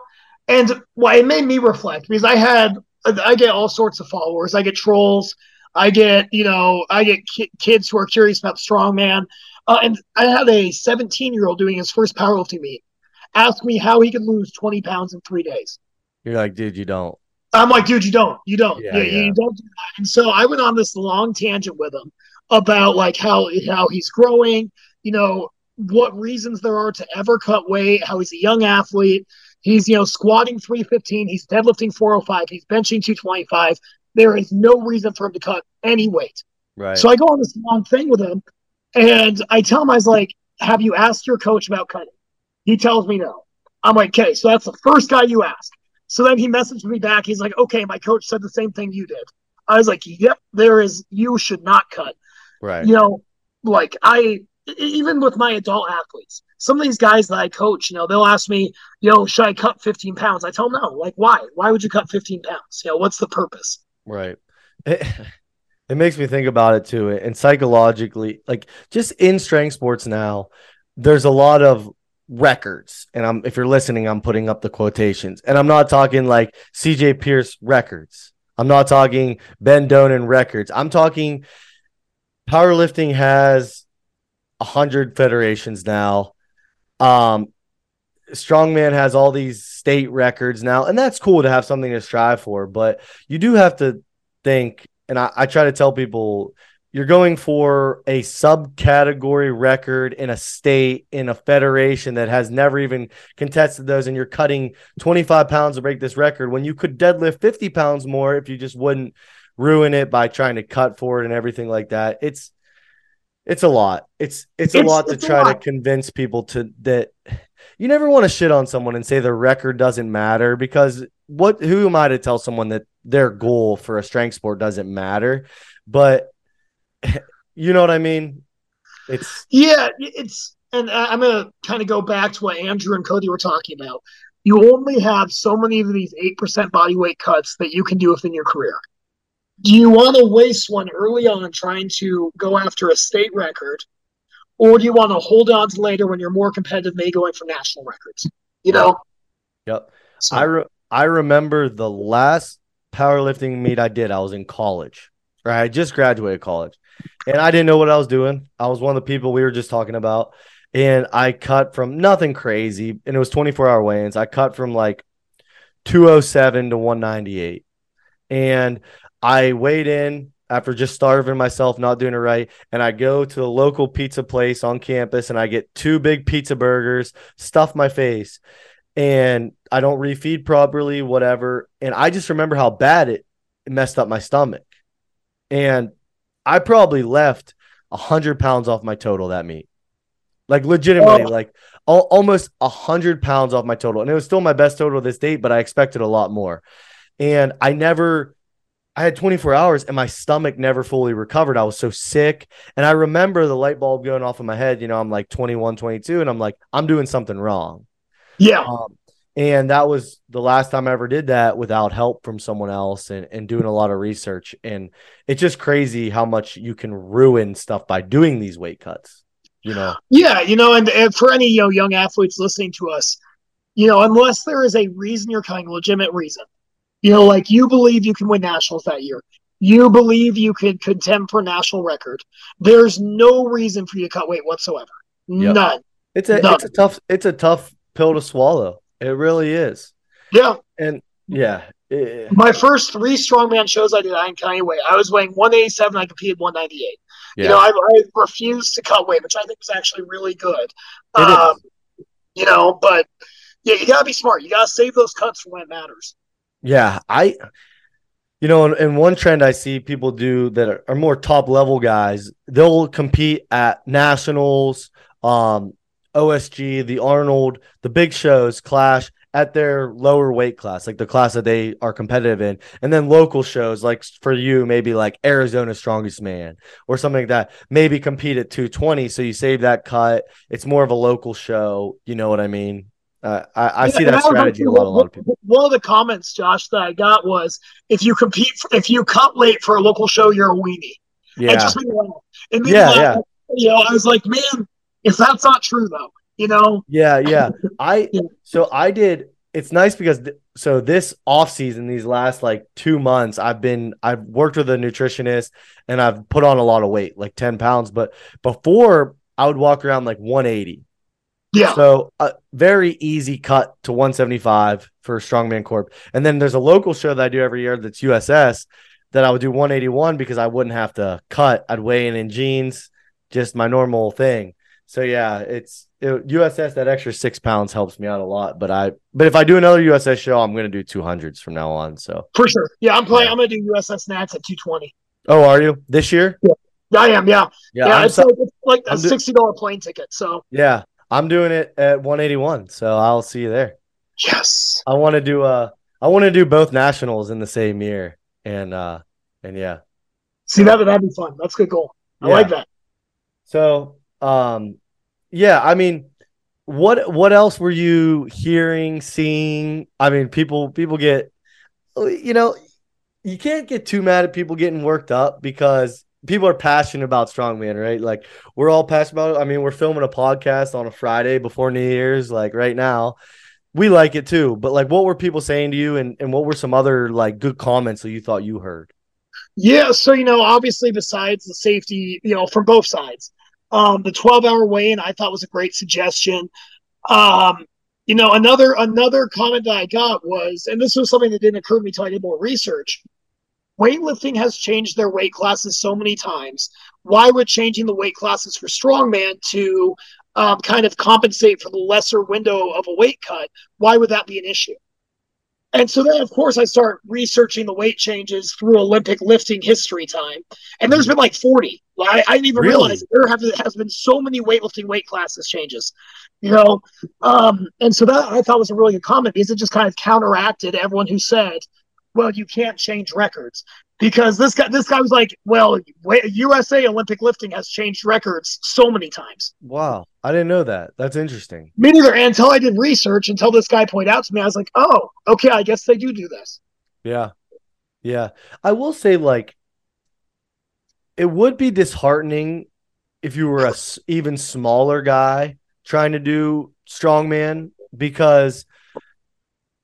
and well, it made me reflect because I had I get all sorts of followers. I get trolls. I get you know I get ki- kids who are curious about strongman. Uh, and I had a 17 year old doing his first powerlifting meet ask me how he could lose 20 pounds in three days. you're like, dude, you don't. I'm like, dude, you don't, you don't, Yeah, yeah, yeah. you don't do. And so I went on this long tangent with him about like how how he's growing, you know, what reasons there are to ever cut weight, how he's a young athlete, he's you know squatting 315, he's deadlifting 405, he's benching 225. There is no reason for him to cut any weight. Right. So I go on this long thing with him, and I tell him, I was like, "Have you asked your coach about cutting?" He tells me no. I'm like, "Okay, so that's the first guy you ask." So then he messaged me back. He's like, "Okay, my coach said the same thing you did." I was like, "Yep, there is. You should not cut." right. You know, like I, even with my adult athletes, some of these guys that I coach, you know, they'll ask me, "Yo, should I cut 15 pounds?" I tell them no. Like, why? Why would you cut 15 pounds? You know, what's the purpose? Right. It, makes me think about it too. And psychologically, like just in strength sports now, there's a lot of records. And I'm if you're listening, I'm putting up the quotations. And I'm not talking like CJ Pierce records. I'm not talking Ben Donan records. I'm talking powerlifting has a hundred federations now. Um strongman has all these state records now and that's cool to have something to strive for but you do have to think and I, I try to tell people you're going for a subcategory record in a state in a federation that has never even contested those and you're cutting 25 pounds to break this record when you could deadlift 50 pounds more if you just wouldn't ruin it by trying to cut for it and everything like that. It's it's a lot it's it's a It's- lot to try to convince people to that you never want to shit on someone and say their record doesn't matter because what who am I to tell someone that their goal for a strength sport doesn't matter? But you know what I mean? It's Yeah, it's and I'm gonna kind of go back to what Andrew and Cody were talking about. You only have so many of these eight percent body weight cuts that you can do within your career. Do you want to waste one early on trying to go after a state record, or do you want to hold on to later when you're more competitive, maybe going for national records? You know. Yep. So, I re- I remember the last powerlifting meet I did. I was in college. Right, I just graduated college, and I didn't know what I was doing. I was one of the people we were just talking about, and I cut from nothing crazy, and it was 24 hour weigh-ins. I cut from like 207 to 198, and I weighed in after just starving myself, not doing it right. And I go to the local pizza place on campus and I get two big pizza burgers, stuff my face, and I don't refeed properly, whatever. And I just remember how bad it messed up my stomach. And I probably left a hundred pounds off my total that meet. Like legitimately, Oh. like al- almost a hundred pounds off my total. And it was still my best total this date, but I expected a lot more. And I never I had 24 hours and my stomach never fully recovered. I was so sick. And I remember the light bulb going off in my head. You know, I'm like 21, 22, and I'm like, I'm doing something wrong. yeah, Um, and that was the last time I ever did that without help from someone else and, and doing a lot of research. And it's just crazy how much you can ruin stuff by doing these weight cuts. You know, yeah, you know, and, and for any you know young athletes listening to us, you know, unless there is a reason you're cutting, a legitimate reason, you know, like you believe you can win nationals that year, you believe you could contend for national record. There's no reason for you to cut weight whatsoever. Yep. None. it's a No. it's a tough it's a tough pill to swallow. It really is. Yeah. And yeah, My first three strongman shows I did, I didn't cut any weight. I was weighing 187. I competed 198. yeah. You know, I, I refused to cut weight, which I think was actually really good. It is. um, You know, but yeah, you gotta be smart. You gotta save those cuts for when it matters. Yeah, I, you know, and, one trend I see people do that are, are more top level guys, they'll compete at nationals, um, OSG, the Arnold, the big shows, Clash at their lower weight class, like the class that they are competitive in, and then local shows, like for you, maybe like Arizona Strongest Man or something like that, maybe compete at 220. So you save that cut. It's more of a local show. You know what I mean? Uh, I, I Yeah, see and that strategy a lot. A lot of people. One of the comments, Josh, that I got was if you compete, for, if you cut late for a local show, you're a weenie. Yeah. Just made me laugh. It Yeah, laugh. yeah. You know, I was like, man, if that's not true though, you know, Yeah, yeah. I Yeah. so I did it's nice because th- so this off season, these last like two months, I've been I've worked with a nutritionist and I've put on a lot of weight, like 10 pounds. But before I would walk around like 180. Yeah, So a very easy cut to 175 for Strongman Corp. And then there's a local show that I do every year that's USS that I would do 181 because I wouldn't have to cut. I'd weigh in in jeans, just my normal thing. So yeah, it's it, USS. That extra six pounds helps me out a lot. But I, but if I do another USS show, I'm gonna do 200s from now on. So for sure. Yeah, I'm playing. Yeah. I'm gonna do USS Nats at 220. oh, are you this year? Yeah. I am. Yeah, Yeah, yeah. It's, so- like, it's like a I'm sixty dollar plane ticket. So yeah, I'm doing it at 181. So I'll see you there. yes, I want to do uh I want to do both nationals in the same year. And uh and yeah. see that that'd be fun. That's a good goal. I Yeah. like that. So um yeah, I mean what what else were you hearing, seeing? I mean, people people get you know, you can't get too mad at people getting worked up because people are passionate about strongman, right? Like we're all passionate about it. I mean, we're filming a podcast on a Friday before New Year's, like right now. We like it too, but like what were people saying to you and, and what were some other like good comments that you thought you heard? Yeah, so you know, obviously, besides the safety, you know, from both sides, um, the twelve-hour weigh-in I thought was a great suggestion. Um, you know, another another comment that I got was, and this was something that didn't occur to me until I did more research. Weightlifting has changed their weight classes so many times. Why would changing the weight classes for strongman to um, kind of compensate for the lesser window of a weight cut? Why would that be an issue? And so then, of course, I start researching the weight changes through Olympic lifting history time. And there's been like 40. Like, I, I didn't even Really? realize there have has been so many weightlifting weight classes changes, you know? Um, and so that I thought was a really good comment because it just kind of counteracted everyone who said, well, you can't change records. Because this guy, this guy was like, well, USA Olympic lifting has changed records so many times. Wow. I didn't know that. That's interesting. Me neither. Until I did research, until this guy pointed out to me, I was like, oh, okay, I guess they do do this. Yeah. Yeah. I will say, like, it would be disheartening if you were a even smaller guy trying to do strongman because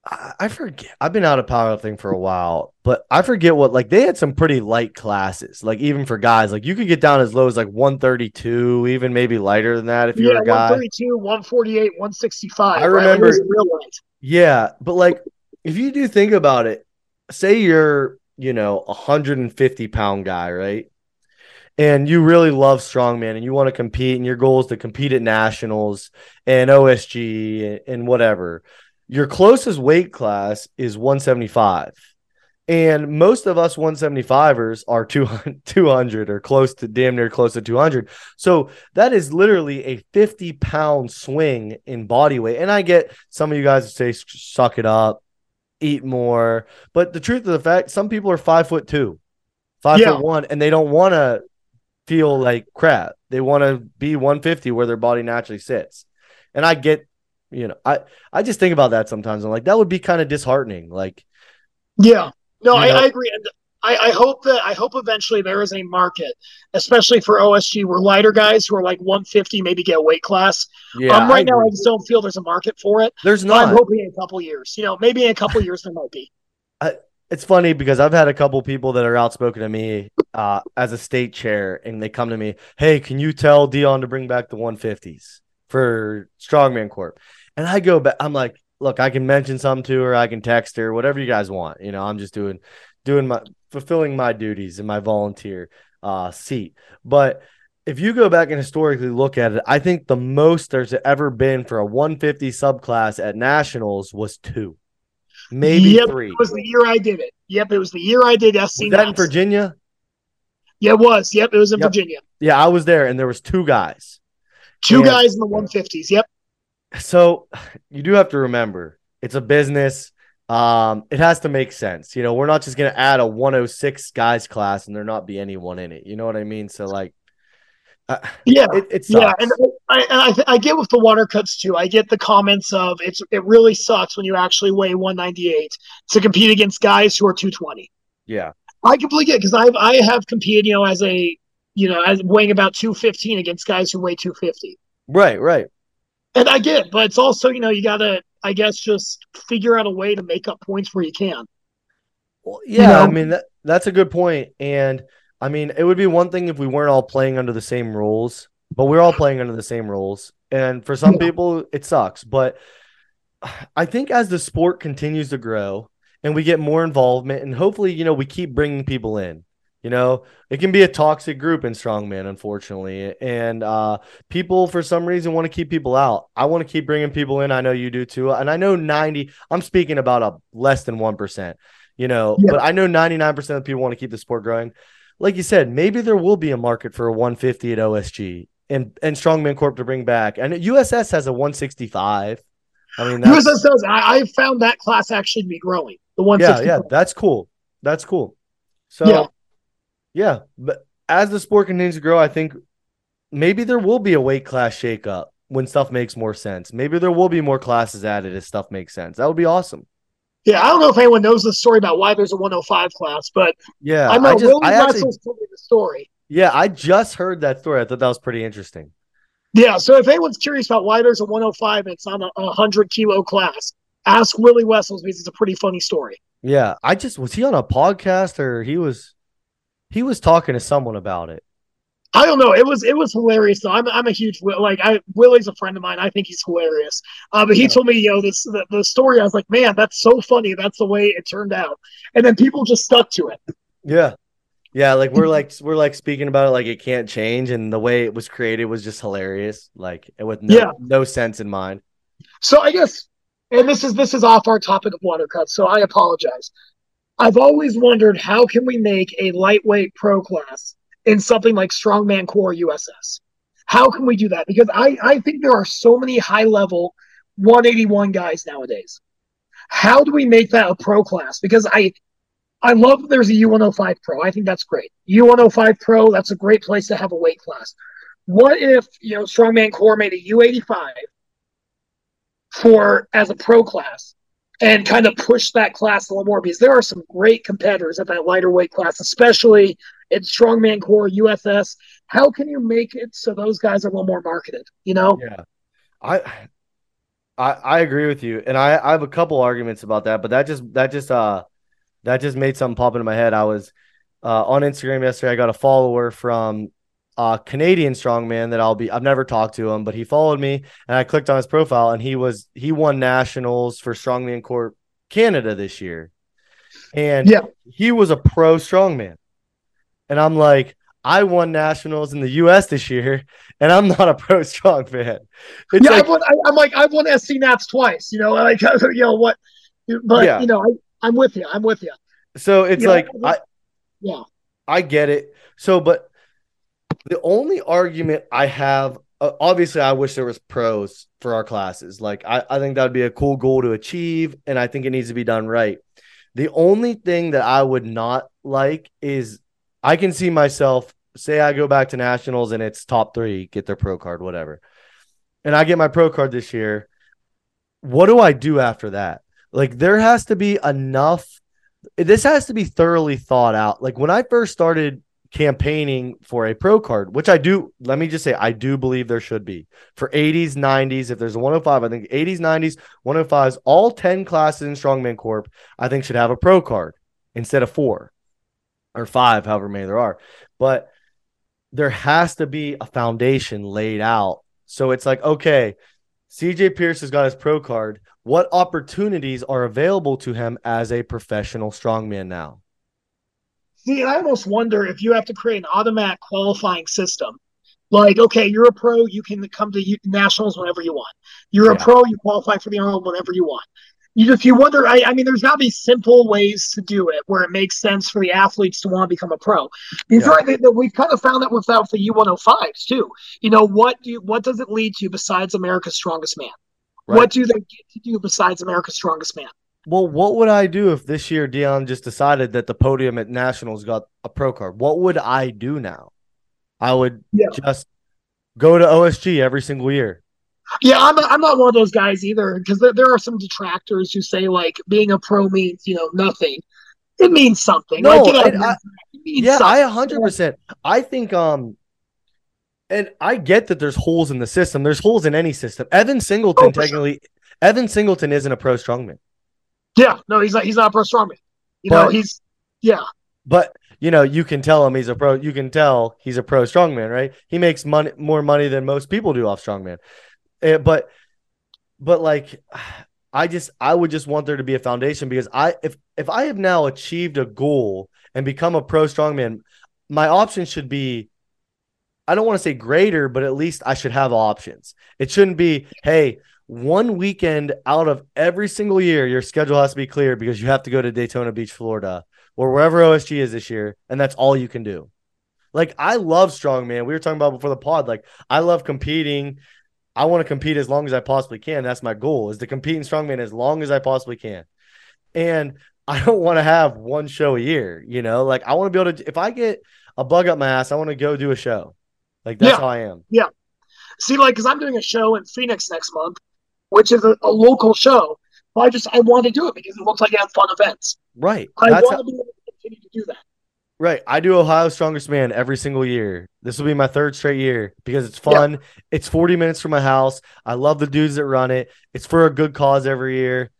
I, forget. I've been out of powerlifting for a while, but I forget what like they had some pretty light classes. Like even for guys, like you could get down as low as like 132, even maybe lighter than that if you're yeah, a guy. 132, 148, 165. I right? Remember- was real light. Yeah, but like if you do think about it, say you're, you know, a 150 pound guy, right? And you really love strongman and you want to compete, and your goal is to compete at nationals and OSG and, and whatever. Your closest weight class is 175. And most of us 175ers are 200, 200 or close to damn near close to 200. So that is literally a 50 pound swing in body weight. And I get some of you guys say, suck it up, eat more. But the truth of the fact, some people are five foot two, five Yeah. foot one, and they don't want to feel like crap. They want to be 150 where their body naturally sits. And I get, you know, I, I just think about that sometimes. I'm like, that would be kind of disheartening. Like, Yeah. No, I, I agree. And I, I hope that I hope eventually there is a market, especially for OSG, where lighter guys who are like 150 maybe get weight class. yeah, um, right I now, I just don't feel there's a market for it. there's But I'm hoping in a couple years. You know, maybe in a couple years there might be. it's funny because I've had a couple people that are outspoken to me uh, as a state chair, and they come to me, "Hey, can you tell Dion to bring back the 150s for Strongman Corp?" And I go back, I'm like, "Look, I can mention something to her, I can text her, whatever you guys want. You know, I'm just doing, doing my fulfilling my duties in my volunteer uh, seat. But if you go back and historically look at it, I think the most there's ever been for a 150 subclass at nationals was two, maybe Yep, three. It was the year I did it. Yep, it was the year I did SC. Was that in Virginia? Yeah, it was. Yep, it was in Yep. Virginia. Yeah, I was there, and there was two guys. Two Yeah. guys in the 150s. Yep. So you do have to remember, it's a business. Um, it has to make sense. You know, we're not just gonna add a 106 guys class and there not be anyone in it. You know what I mean? So like, uh, Yeah. it, it Yeah, and I, and I, th- I get with the water cuts too. I get the comments of it's it really sucks when you actually weigh 198 to compete against guys who are 220. yeah, I completely get because I've I have competed, you know, as a you know, as weighing about 215 against guys who weigh 250. right, right. And I get but it's also, you know, you gotta, I guess, just figure out a way to make up points where you can. Well, yeah, I know? mean that that's a good point. And I mean, it would be one thing if we weren't all playing under the same rules, but we're all playing under the same rules. And for some Yeah. people, it sucks. But I think as the sport continues to grow and we get more involvement, and hopefully, you know, we keep bringing people in. You know, it can be a toxic group in strongman, unfortunately, and uh, people for some reason want to keep people out. I want to keep bringing people in. I know you do too, and I know ninety. I'm speaking about a less than one percent you know, Yeah. but I know 99% of people want to keep the sport growing. Like you said, maybe there will be a market for a 150 at OSG and and Strongman Corp to bring back. And USS has a 165. I mean, that's, USS does. I, I found that class actually to be growing. The one. yeah, yeah, that's cool. That's cool. So, Yeah. Yeah. but as the sport continues to grow, I think maybe there will be a weight class shakeup when stuff makes more sense. Maybe there will be more classes added as stuff makes sense. That would be awesome. Yeah, I don't know if anyone knows the story about why there's a 105 class, but Yeah, I know I just, Willie I actually, Wessels told me the story. yeah, I just heard that story. I thought that was pretty interesting. Yeah, so if anyone's curious about why there's a 105 and it's on a, a 100 kilo class, ask Willie Wessels because it's a pretty funny story. Yeah, I just was he on a podcast or he was he was talking to someone about it. I don't know. It was it was hilarious though. I'm I'm a huge like I Willie's a friend of mine. I think he's hilarious. Uh, but he Yeah. told me you know this the, the story. I was like, man, that's so funny. That's the way it turned out. And then people just stuck to it. Yeah. Yeah, like we're like we're like speaking about it like it can't change and the way it was created was just hilarious, like with no Yeah. no sense in mind. So I guess, and this is this is off our topic of water cuts. So I apologize. I've always wondered how can we make a lightweight pro class in something like Strongman Corp USS? How can we do that? Because I I think there are so many high level 181 guys nowadays. How do we make that a pro class? Because I I love that there's a U105 Pro. I think that's great. U105 Pro, that's a great place to have a weight class. What if, you know, Strongman Corp made a U85 for as a pro class and kind of push that class a little more because there are some great competitors at that lighter weight class, especially in Strongman Corp, USS. How can you make it so those guys are a little more marketed? You know? Yeah, I. I, I agree with you, and I, I have a couple arguments about that, but that just that just uh that just made something pop into my head. I was uh, on Instagram yesterday. I got a follower from a Canadian strongman that I'll be. I've never talked to him, but he followed me, and I clicked on his profile, and he was he won nationals for Strongman Corp Canada this year, and Yeah. he was a pro strongman, and I'm like, I won nationals in the U.S. this year, and I'm not a pro strongman. It's yeah, like, I've won, I, I'm like I've won SC Nats twice. You know, like you know what, but Yeah. you know I, I'm with you. I'm with you. so it's Yeah, like I Yeah, I get it. So, but the only argument I have, uh, obviously, I wish there was pros for our classes. Like, I, I think that would be a cool goal to achieve, and I think it needs to be done right. The only thing that I would not like is I can see myself say I go back to nationals and it's top three, get their pro card, whatever, and I get my pro card this year. What do I do after that? Like, there has to be enough this has to be thoroughly thought out. Like when I first started campaigning for a pro card, which I do, let me just say, I do believe there should be for 80s, 90s. If there's a 105, I think 80s, 90s, 105s, all 10 classes in Strongman Corp, I think should have a pro card instead of four or five, however many there are. But there has to be a foundation laid out. So it's like, okay, CJ Pierce has got his pro card. What opportunities are available to him as a professional strongman now? See, and I almost wonder if you have to create an automatic qualifying system. Like, okay, you're a pro, you can come to U- nationals whenever you want. You're a pro, you qualify for the Arnold whenever you want. You just you wonder. I, I mean, there's got to be simple ways to do it where it makes sense for the athletes to want to become a pro. Because Yeah. right, that we've kind of found that without the U105s too. You know, what do you, what does it lead to besides America's Strongest Man? Right. What do they get to do besides America's Strongest Man? Well, what would I do if this year Dion just decided that the podium at nationals got a pro card? What would I do now? I would Yeah. just go to OSG every single year. Yeah, I'm not, I'm not one of those guys either because there, there are some detractors who say like being a pro means you know nothing. It means something. No, like, it- I- it means Yeah, I 100%. I think um and I get that there's holes in the system. There's holes in any system. Evan Singleton Oh, for sure. technically Evan Singleton isn't a pro strongman. Yeah, no, he's not. He's not a pro strongman. You know, he's yeah, But you know, you can tell him he's a pro. You can tell he's a pro strongman, right? He makes money more money than most people do off strongman. Eh, but, but like, I just I would just want there to be a foundation because I if if I have now achieved a goal and become a pro strongman, my options should be. I don't want to say greater, but at least I should have options. It shouldn't be, hey, one weekend out of every single year, your schedule has to be clear because you have to go to Daytona Beach, Florida or wherever OSG is this year, and that's all you can do. Like I love strongman. We were talking about before the pod. Like I love competing. I want to compete as long as I possibly can. That's my goal is to compete in strongman as long as I possibly can. And I don't want to have one show a year, you know? Like I want to be able to if I get a bug up my ass, I want to go do a show. Like that's Yeah. how I am. Yeah. See, like because I'm doing a show in Phoenix next month, which is a, a local show. But I just I want to do it because it looks like I have fun events. Right. I That's want how- to be able to continue to do that. Right. I do Ohio Strongest Man every single year. This will be my third straight year because it's fun. It's 40 minutes from my house. I love the dudes that run it. It's for a good cause every year.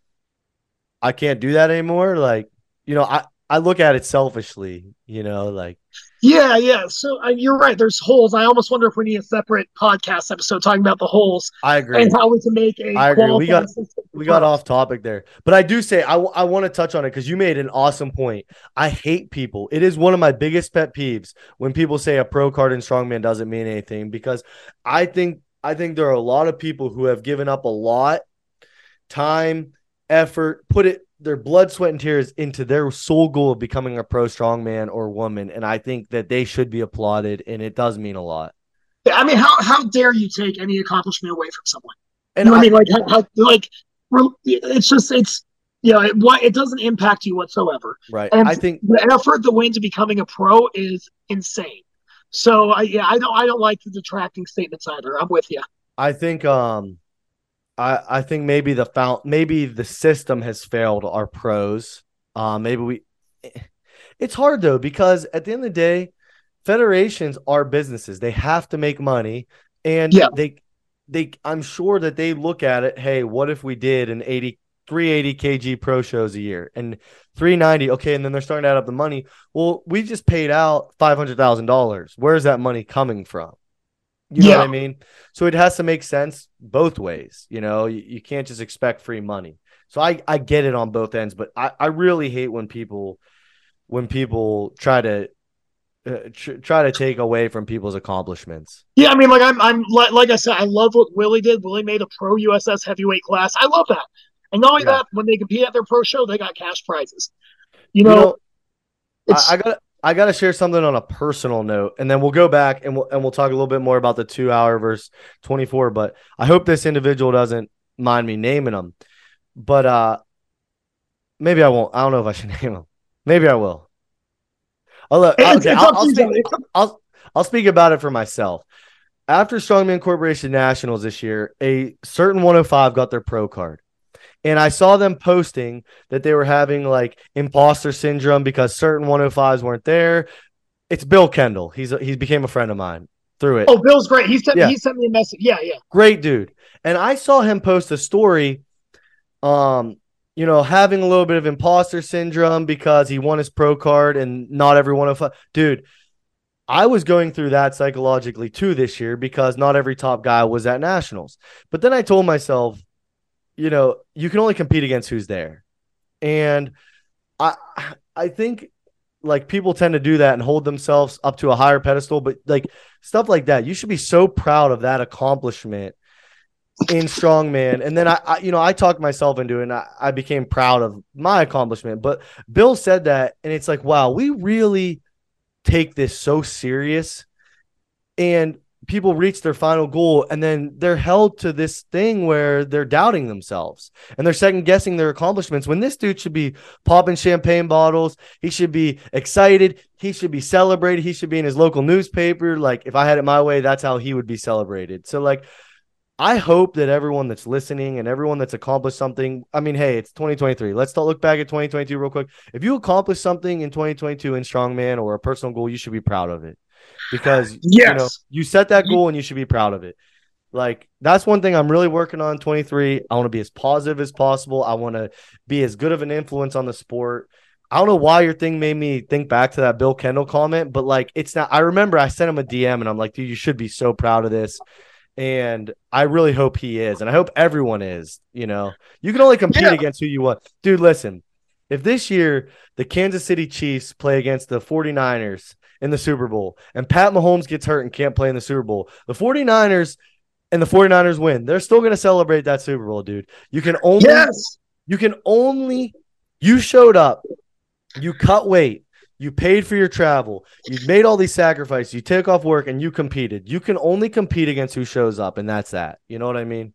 I can't do that anymore. Like, you know, I, I look at it selfishly, you know, like, Yeah, yeah. So uh, you're right. There's holes. I almost wonder if we need a separate podcast episode talking about the holes I agree. and how we can make a. I agree. We got- we got off topic there, but I do say I, I want to touch on it because you made an awesome point. I hate people. It is one of my biggest pet peeves when people say a pro card and strongman doesn't mean anything because I think I think there are a lot of people who have given up a lot time, effort, put it their blood, sweat, and tears into their sole goal of becoming a pro strongman or woman, and I think that they should be applauded, and it does mean a lot. Yeah, I mean, how how dare you take any accomplishment away from someone? And you know I- I mean? Like, how, how like, it's just it's you know, it, what it doesn't impact you whatsoever. right, And I think the effort that went into becoming a pro is insane. So I yeah, I don't I don't like the detracting statements either. I'm with you. I think um I I think maybe the found maybe the system has failed our pros. Uh, maybe we. It's hard though because at the end of the day, federations are businesses. They have to make money, and Yeah. they they. I'm sure that they look at it. Hey, what if we did an 80 380 kg pro shows a year and 390 okay and then they're starting to add up the money well we just paid out $500000 where's that money coming from you know Yeah. what i mean so it has to make sense both ways you know you, you can't just expect free money so i i get it on both ends but i i really hate when people when people try to uh, tr- try to take away from people's accomplishments Yeah, I mean, like I'm, I'm like, like I said, I love what Willie did. Willie made a pro USS heavyweight class. I love that. And not only Yeah. that, when they compete at their pro show, they got cash prizes. You You know, know, I, I got I got to share something on a personal note, and then we'll go back and we'll and we'll talk a little bit more about the two hour versus twenty four. But I hope this individual doesn't mind me naming them. But uh, maybe I won't. I don't know if I should name him. Maybe I will. I'll, let- it's, okay, I'll, I'll speak, Johnny. It's up- I'll I'll speak about it for myself. After Strongman Corporation Nationals this year, a certain 105 got their pro card. And I saw them posting that they were having like imposter syndrome because certain 105s weren't there. It's Bill Kendall. He's a, he became a friend of mine through it. Oh, Bill's great. He sent Yeah. he sent me a message. Yeah, yeah. Great dude. And I saw him post a story um you know having a little bit of imposter syndrome because he won his pro card and not every 105 dude I was going through that psychologically too this year because not every top guy was at nationals. But then I told myself, you know, you can only compete against who's there. And I I think like people tend to do that and hold themselves up to a higher pedestal, but like stuff like that, you should be so proud of that accomplishment in strongman. And then I, I you know, I talked myself into it and I, I became proud of my accomplishment. But Bill said that, and it's like, wow, we really take this so serious and people reach their final goal and then they're held to this thing where they're doubting themselves and they're second guessing their accomplishments when this dude should be popping champagne bottles he should be excited he should be celebrated he should be in his local newspaper like if i had it my way that's how he would be celebrated so like I hope that everyone that's listening and everyone that's accomplished something. I mean, hey, it's 2023. Let's look back at 2022 real quick. If you accomplish something in 2022 in strongman or a personal goal, you should be proud of it because you know Yes. you set that goal and you should be proud of it. Like that's one thing I'm really working on. 23. I want to be as positive as possible. I want to be as good of an influence on the sport. I don't know why your thing made me think back to that Bill Kendall comment, but like it's not. I remember I sent him a DM and I'm like, dude, you should be so proud of this. And I really hope he is. And I hope everyone is. You know, you can only compete Yeah. against who you want. Dude, listen, if this year the Kansas City Chiefs play against the 49ers in the Super Bowl and Pat Mahomes gets hurt and can't play in the Super Bowl, the 49ers and the 49ers win, they're still going to celebrate that Super Bowl, dude. You can only Yes. you can only you showed up, you cut weight, you paid for your travel, you made all these sacrifices, you take off work and you competed. You can only compete against who shows up, and that's that. You know what I mean?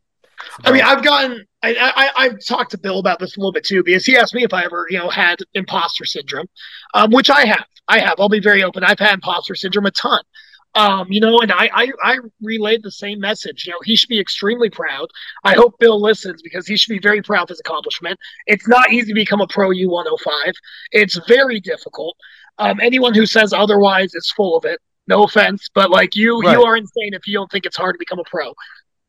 I mean, I've gotten. I, I I've talked to Bill about this a little bit too because he asked me if I ever you know had imposter syndrome, um, which I have. I have. I'll be very open. I've had imposter syndrome a ton. Um, you know, and I, I I relayed the same message. You know, he should be extremely proud. I hope Bill listens because he should be very proud of his accomplishment. It's not easy to become a pro U one hundred five. It's very difficult. Um, anyone who says otherwise is full of it. No offense, but like you, Right. you are insane if you don't think it's hard to become a pro.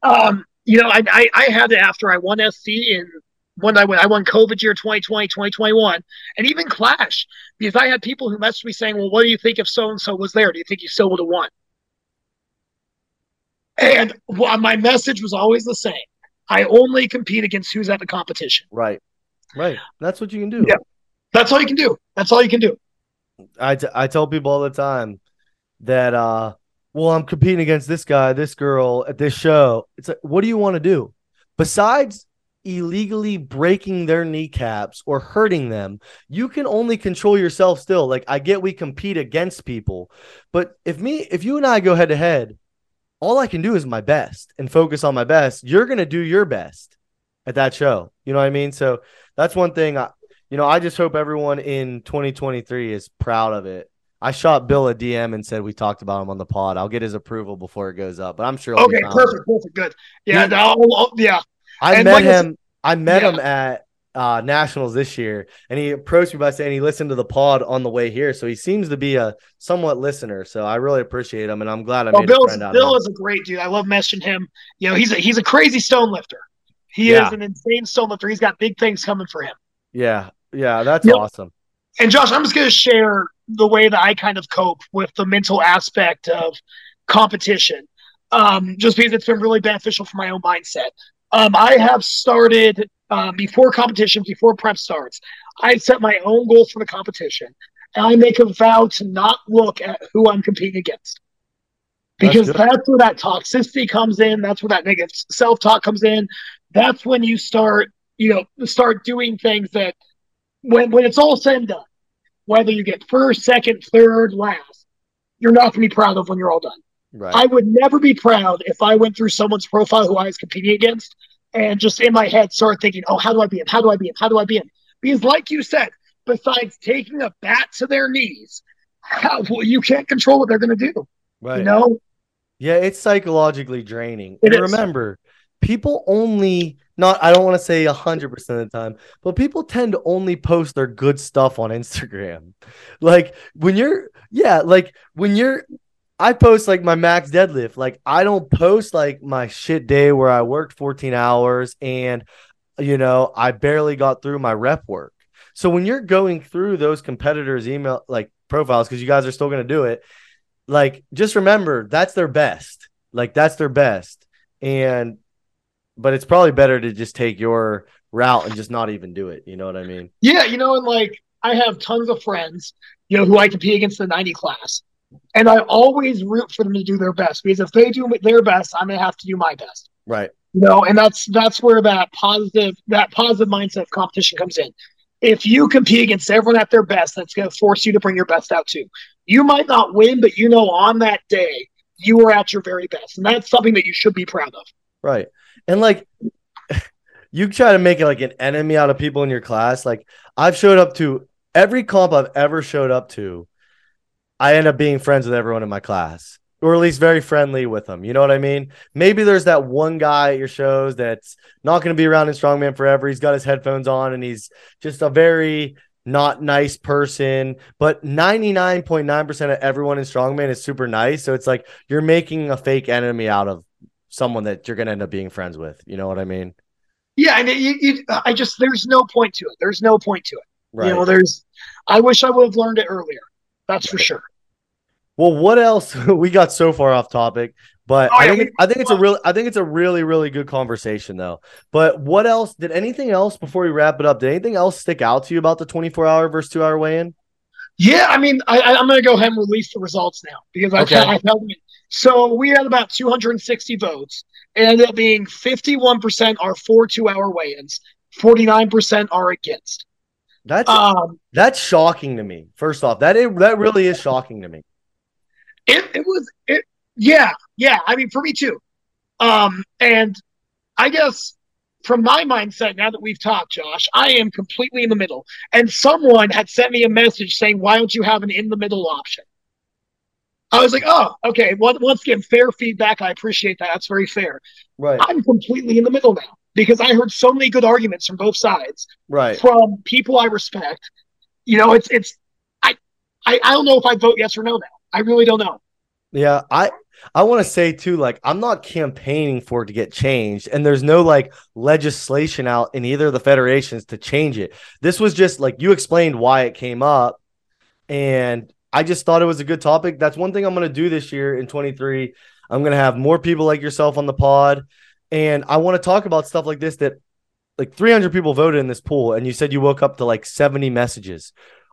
Um, you know, I, I, I had it after I won SC in when I won, I won COVID year 2020, 2021, and even Clash, because I had people who messaged me saying, well, what do you think if so and so was there? Do you think you still would have won? And well, my message was always the same. I only compete against who's at the competition. right, right. That's what you can do. Yeah. That's all you can do. That's all you can do. I, t- I tell people all the time that uh well I'm competing against this guy, this girl at this show. It's like what do you want to do? Besides illegally breaking their kneecaps or hurting them, you can only control yourself still. Like I get we compete against people, but if me if you and I go head to head, all I can do is my best and focus on my best. You're going to do your best at that show. You know what I mean? So that's one thing I you know, I just hope everyone in 2023 is proud of it. I shot Bill a DM and said we talked about him on the pod. I'll get his approval before it goes up, but I'm sure. Okay, perfect, perfect, good. Yeah, Yeah. I'll- yeah. I And met like him. I met Yeah. him at uh, nationals this year, and he approached me by saying he listened to the pod on the way here. So he seems to be a somewhat listener. So I really appreciate him, and I'm glad I Well, made a friend out Bill of him. is a great dude. I love meshing him. You know, he's a he's a crazy stone lifter. He Yeah. is an insane stone lifter. He's got big things coming for him. Yeah, yeah, that's awesome. And Josh, I'm just going to share the way that I kind of cope with the mental aspect of competition, um, just because it's been really beneficial for my own mindset. Um, I have started um, before competition, before prep starts. I set my own goals for the competition, and I make a vow to not look at who I'm competing against. Because good. that's where that toxicity comes in. That's where that negative self-talk comes in. That's when you start, you know, start doing things that, when when it's all said and done, whether you get first, second, third, last, you're not going to be proud of when you're all done. Right. I would never be proud if I went through someone's profile who I was competing against and just in my head started thinking, oh, how do I be him? How do I be him? How do I be him? Because, like you said, besides taking a bat to their knees, how, well, you can't control what they're going to do. right. You know? Yeah, it's psychologically draining. It and is. remember, people only not I don't want to say 100% of the time, but people tend to only post their good stuff on Instagram. Like when you're yeah, like when you're I post like my max deadlift. Like I don't post like my shit day where I worked 14 hours and you know, I barely got through my rep work. So when you're going through those competitors' email like profiles because you guys are still going to do it, like just remember that's their best. Like that's their best. And but it's probably better to just take your route and just not even do it. You know what I mean? Yeah, you know, and like I have tons of friends, you know, who I compete against the 90 class. And I always root for them to do their best because if they do their best, I'm gonna have to do my best. Right. You know, and that's that's where that positive that positive mindset of competition comes in. If you compete against everyone at their best, that's gonna force you to bring your best out too. You might not win, but you know on that day you were at your very best. And that's something that you should be proud of. Right. And like you try to make it like an enemy out of people in your class. Like I've showed up to every comp I've ever showed up to, I end up being friends with everyone in my class. Or at least very friendly with them. You know what I mean? Maybe there's that one guy at your shows that's not going to be around in Strongman forever. He's got his headphones on and he's just a very not nice person. But 99.9% of everyone in Strongman is super nice. So it's like you're making a fake enemy out of someone that you're going to end up being friends with. You know what I mean? Yeah, and it, you, you, I just there's no point to it. There's no point to it. Right. You know, there's. I wish I would have learned it earlier. That's for sure. well, what else? we got so far off topic, but Oh, I think we- I think it's a real I think it's a really really good conversation though. But what else? Did anything else before we wrap it up? Did anything else stick out to you about the 24 hour versus two hour weigh in? Yeah, I mean, I, I- I'm going to go ahead and release the results now because I, Okay. I held them. So we had about 260 votes. It ended up being 51% are for two-hour weigh-ins, 49% are against. That's Um, that's shocking to me. First off, that that really is shocking to me. it it was it. Yeah, yeah. I mean, for me too. Um, and I guess from my mindset, now that we've talked, Josh, I am completely in the middle. And someone had sent me a message saying, "Why don't you have an in the middle option?" I was like, "Oh, okay." Once once again, fair feedback. I appreciate that. That's very fair. Right. I'm completely in the middle now because I heard so many good arguments from both sides Right. from people I respect. You know, it's it's I I, I don't know if I vote yes or no now. I really don't know. Yeah, I I want to say too, like I'm not campaigning for it to get changed, and there's no like legislation out in either of the federations to change it. This was just like you explained why it came up, and I just thought it was a good topic. That's one thing I'm going to do this year in 23. I'm going to have more people like yourself on the pod, and I want to talk about stuff like this that like 300 people voted in this pool, and you said you woke up to like 70 messages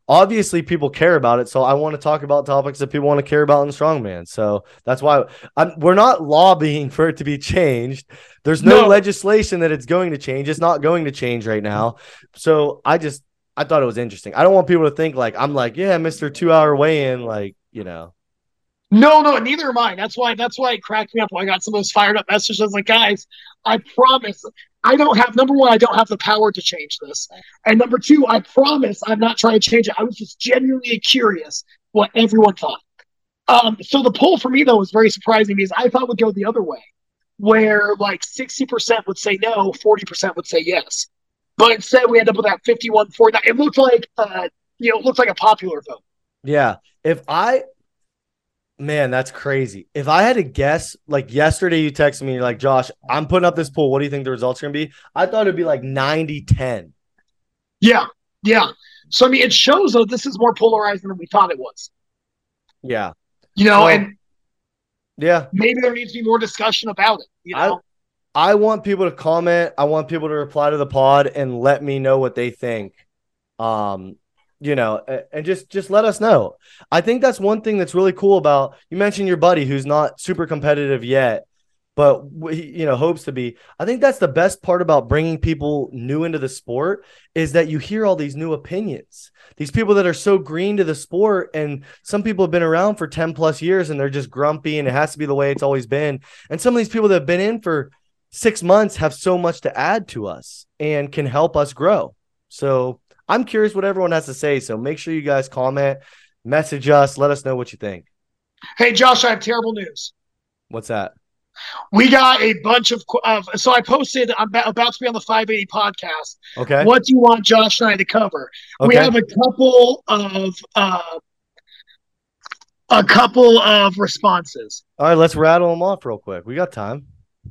obviously people care about it so i want to talk about topics that people want to care about in strongman so that's why I'm, we're not lobbying for it to be changed there's no, No. legislation that it's going to change it's not going to change right now so i just i thought it was interesting i don't want people to think like i'm like yeah mr two hour weigh in like you know No, no, neither am I. That's why that's why it cracked me up when I got some of those fired up messages. I was like, guys, I promise I don't have number one, I don't have the power to change this. And number two, I promise I'm not trying to change it. I was just genuinely curious what everyone thought. Um, so the poll for me though was very surprising because I thought would go the other way. where like 60% would say no, 40% would say yes. But instead, we end up with that 51 49. It looked like, uh, you know, it looked like a popular vote. Yeah. If I, man, that's crazy. If I had to guess, like yesterday, you texted me, like, Josh, I'm putting up this poll. What do you think the results are going to be? I thought it'd be like 90 10. Yeah. Yeah. So, I mean, it shows though this is more polarizing than we thought it was. Yeah. You know, Well, and Yeah. maybe there needs to be more discussion about it. You know, I want people to comment. I want people to reply to the pod and let me know what they think. Um, you know, and just just let us know. I think that's one thing that's really cool about you mentioned your buddy who's not super competitive yet, but you know hopes to be. I think that's the best part about bringing people new into the sport is that you hear all these new opinions. These people that are so green to the sport, and some people have been around for ten plus years and they're just grumpy, and it has to be the way it's always been. And some of these people that have been in for six months have so much to add to us and can help us grow. So I'm curious what everyone has to say. So make sure you guys comment, message us, let us know what you think. hey, Josh, I have terrible news. What's that? We got a bunch of, of so I posted, I'm about to be on the 580 podcast. Okay. What do you want Josh and I to cover? Okay. We have a couple of, uh, a couple of responses. All right, let's rattle them off real quick. We got time.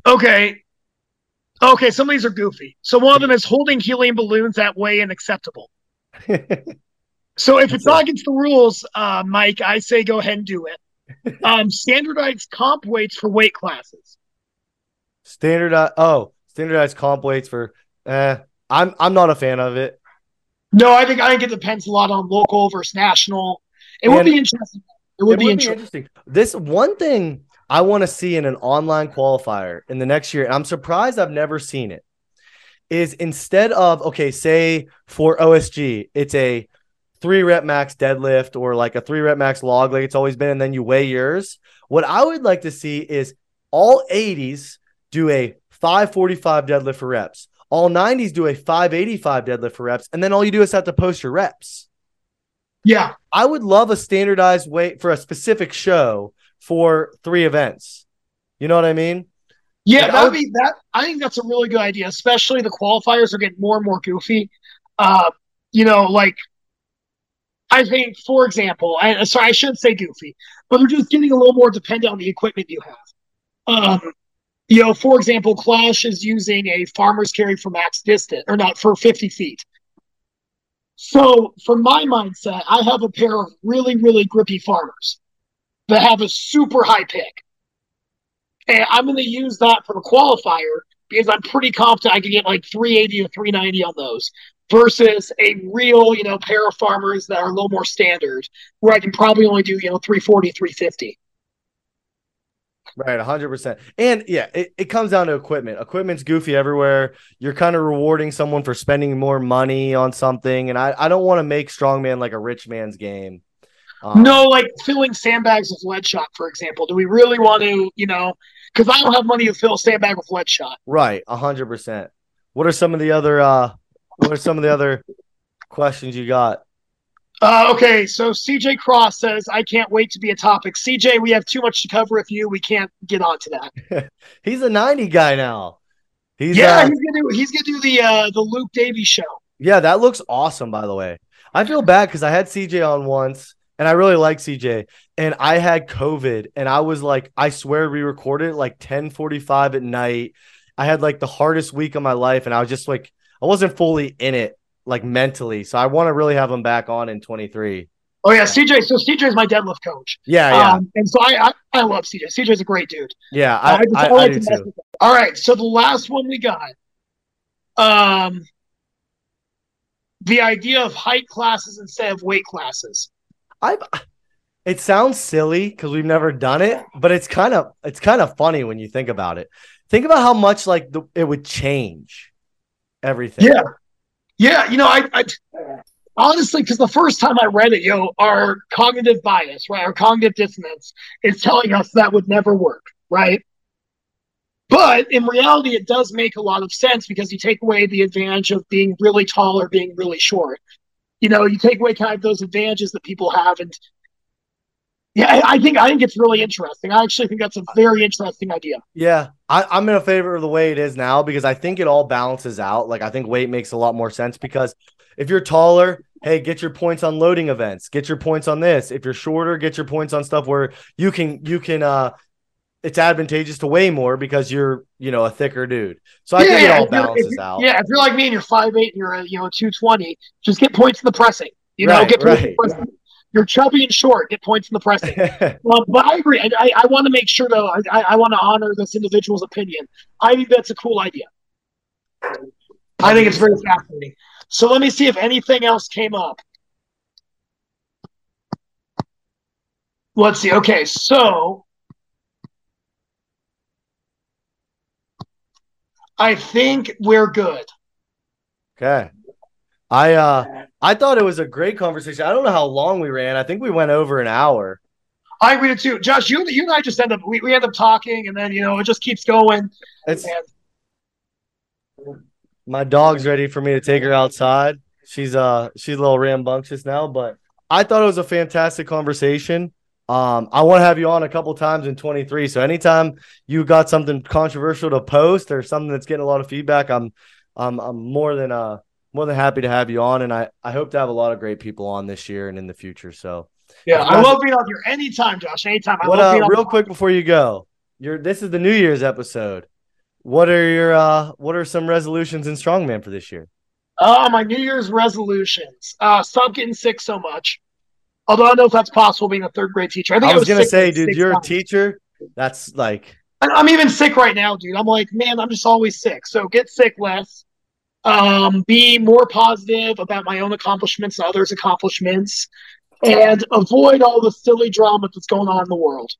Okay. Okay, some of these are goofy. So one of them is holding helium balloons that way and acceptable. So if it's not against the rules, uh, Mike, I say go ahead and do it. Um, standardized comp weights for weight classes. Standardized. Oh, standardized comp weights for. Eh, I'm I'm not a fan of it. No, I think I think it depends a lot on local versus national. It would be interesting. It would It be would interesting. interesting. This one thing I want to see in an online qualifier in the next year, and I'm surprised I've never seen it, is instead of okay, say for OSG, it's a three rep max deadlift or like a three rep max log, like it's always been, and then you weigh yours. What I would like to see is all 80s do a 545 deadlift for reps. All 90s do a 585 deadlift for reps, and then all you do is have to post your reps. Yeah, I would love a standardized weight for a specific show for three events. You know what I mean? yeah, I that would would- be that. I think that's a really good idea. Especially the qualifiers are getting more and more goofy. Uh, you know, like I think, for example, I, sorry, I shouldn't say goofy, but they're just getting a little more dependent on the equipment you have. Um, you know, for example, Clash is using a farmer's carry for max distance, or not for 50 feet. So, from my mindset, I have a pair of really, really grippy farmers that have a super high pick. And I'm going to use that for the qualifier because I'm pretty confident I can get like 380 or 390 on those versus a real, you know, pair of farmers that are a little more standard where I can probably only do, you know, 340, 350. Right, 100%. And yeah, it, it comes down to equipment. Equipment's goofy everywhere. You're kind of rewarding someone for spending more money on something. And I, I don't want to make strongman like a rich man's game. Um, No, like filling sandbags with lead shot, for example. Do we really want to, you know, because I don't have money to fill a sandbag with lead shot. Right, 100%. What are some of the other, uh, what are some of the other questions you got? Uh, okay, so CJ Cross says, I can't wait to be a topic. CJ, we have too much to cover with you. We can't get on to that. He's a 90 guy now. He's, yeah, uh, he's gonna do he's gonna do the uh the Luke Davies show. Yeah, that looks awesome, by the way. I feel bad because I had CJ on once and I really like CJ. And I had COVID and I was like, I swear we recorded like 1045 at night. I had like the hardest week of my life and I was just like, I wasn't fully in it like mentally. So I want to really have him back on in 23. Oh yeah, CJ. So CJ is my deadlift coach. Yeah, yeah. Um, and so I, I I love CJ. CJ's a great dude. yeah, I, just- I, I like do too. All right, so the last one we got, um, the idea of height classes instead of weight classes. I it sounds silly because we've never done it, but it's kind of it's kind of funny when you think about it. Think about how much like the, it would change everything. Yeah. Yeah, you know, I, I honestly, because the first time I read it, you know, our cognitive bias, right, our cognitive dissonance is telling us that would never work, right? But in reality, it does make a lot of sense because you take away the advantage of being really tall or being really short. You know, you take away kind of those advantages that people have, and Yeah, I, think I think it's really interesting. I actually think that's a very interesting idea. Yeah, I, I'm in a favor of the way it is now because I think it all balances out. Like I think weight makes a lot more sense because if you're taller, hey, get your points on loading events, get your points on this. If you're shorter, get your points on stuff where you can you can uh it's advantageous to weigh more because you're, you know, a thicker dude. So I think it all if if balances you- out. Yeah, if you're like me and you're five eight and you're uh, you know two twenty, just get points in the pressing. You know, Right, get points in the right. pressing. You're chubby and short, get points in the pressing. Um, but I agree. I, I, I want to make sure, though, I, I, I want to honor this individual's opinion. I think that's a cool idea. I think it's very fascinating. So let me see if anything else came up. Let's see. Okay, so I think we're good. okay. I uh I thought it was a great conversation. I don't know how long we ran. I think we went over an hour. I agree with too. Josh, you, you and I just end up we, we end up talking, and then you know it just keeps going. It's And my dog's ready for me to take her outside. She's uh she's a little rambunctious now, but I thought it was a fantastic conversation. Um, I want to have you on a couple times in 23. So anytime you got something controversial to post or something that's getting a lot of feedback, I'm I'm I'm more than uh more than happy to have you on, and I I hope to have a lot of great people on this year and in the future. So yeah, I love being on here anytime, Josh. Anytime. I what love uh real quick before you go, your this is the New Year's episode. What are your uh what are some resolutions in strongman for this year? Uh, my New Year's resolutions. Uh, stop getting sick so much. Although I don't know if that's possible being a third grade teacher. I think I was gonna say, dude, you're a teacher. That's like I'm even sick right now, dude. I'm like, man, I'm just always sick. So get sick less. Um, be more positive about my own accomplishments and others' accomplishments, and avoid all the silly drama that's going on in the world.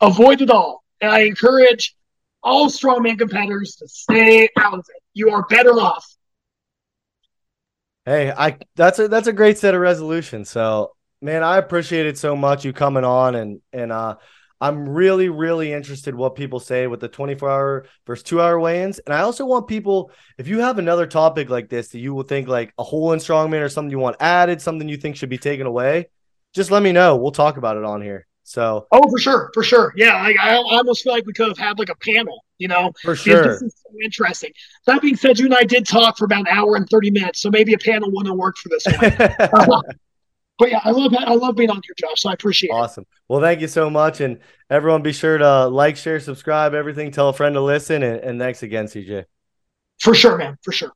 Avoid it all. And I encourage all strongman competitors to stay out of it. You are better off. Hey, I that's a that's a great set of resolutions. So, man, I appreciate it so much you coming on and and uh I'm really really interested what people say with the 24 hour versus 2 hour weigh-ins. And I also want people if you have another topic like this that you will think like a hole in strongman or something you want added, something you think should be taken away, just let me know. We'll talk about it on here. So, Oh, for sure, for sure. Yeah, I, I almost feel like we could have had like a panel, you know, for sure. this is so interesting. That being said, you and I did talk for about an hour and thirty minutes, so maybe a panel wouldn't have worked for this one. but yeah, I love I love being on here, Josh. So I appreciate it. Awesome. Well, thank you so much. And everyone be sure to like, share, subscribe, everything. Tell a friend to listen. And, and thanks again, CJ. For sure, man. For sure.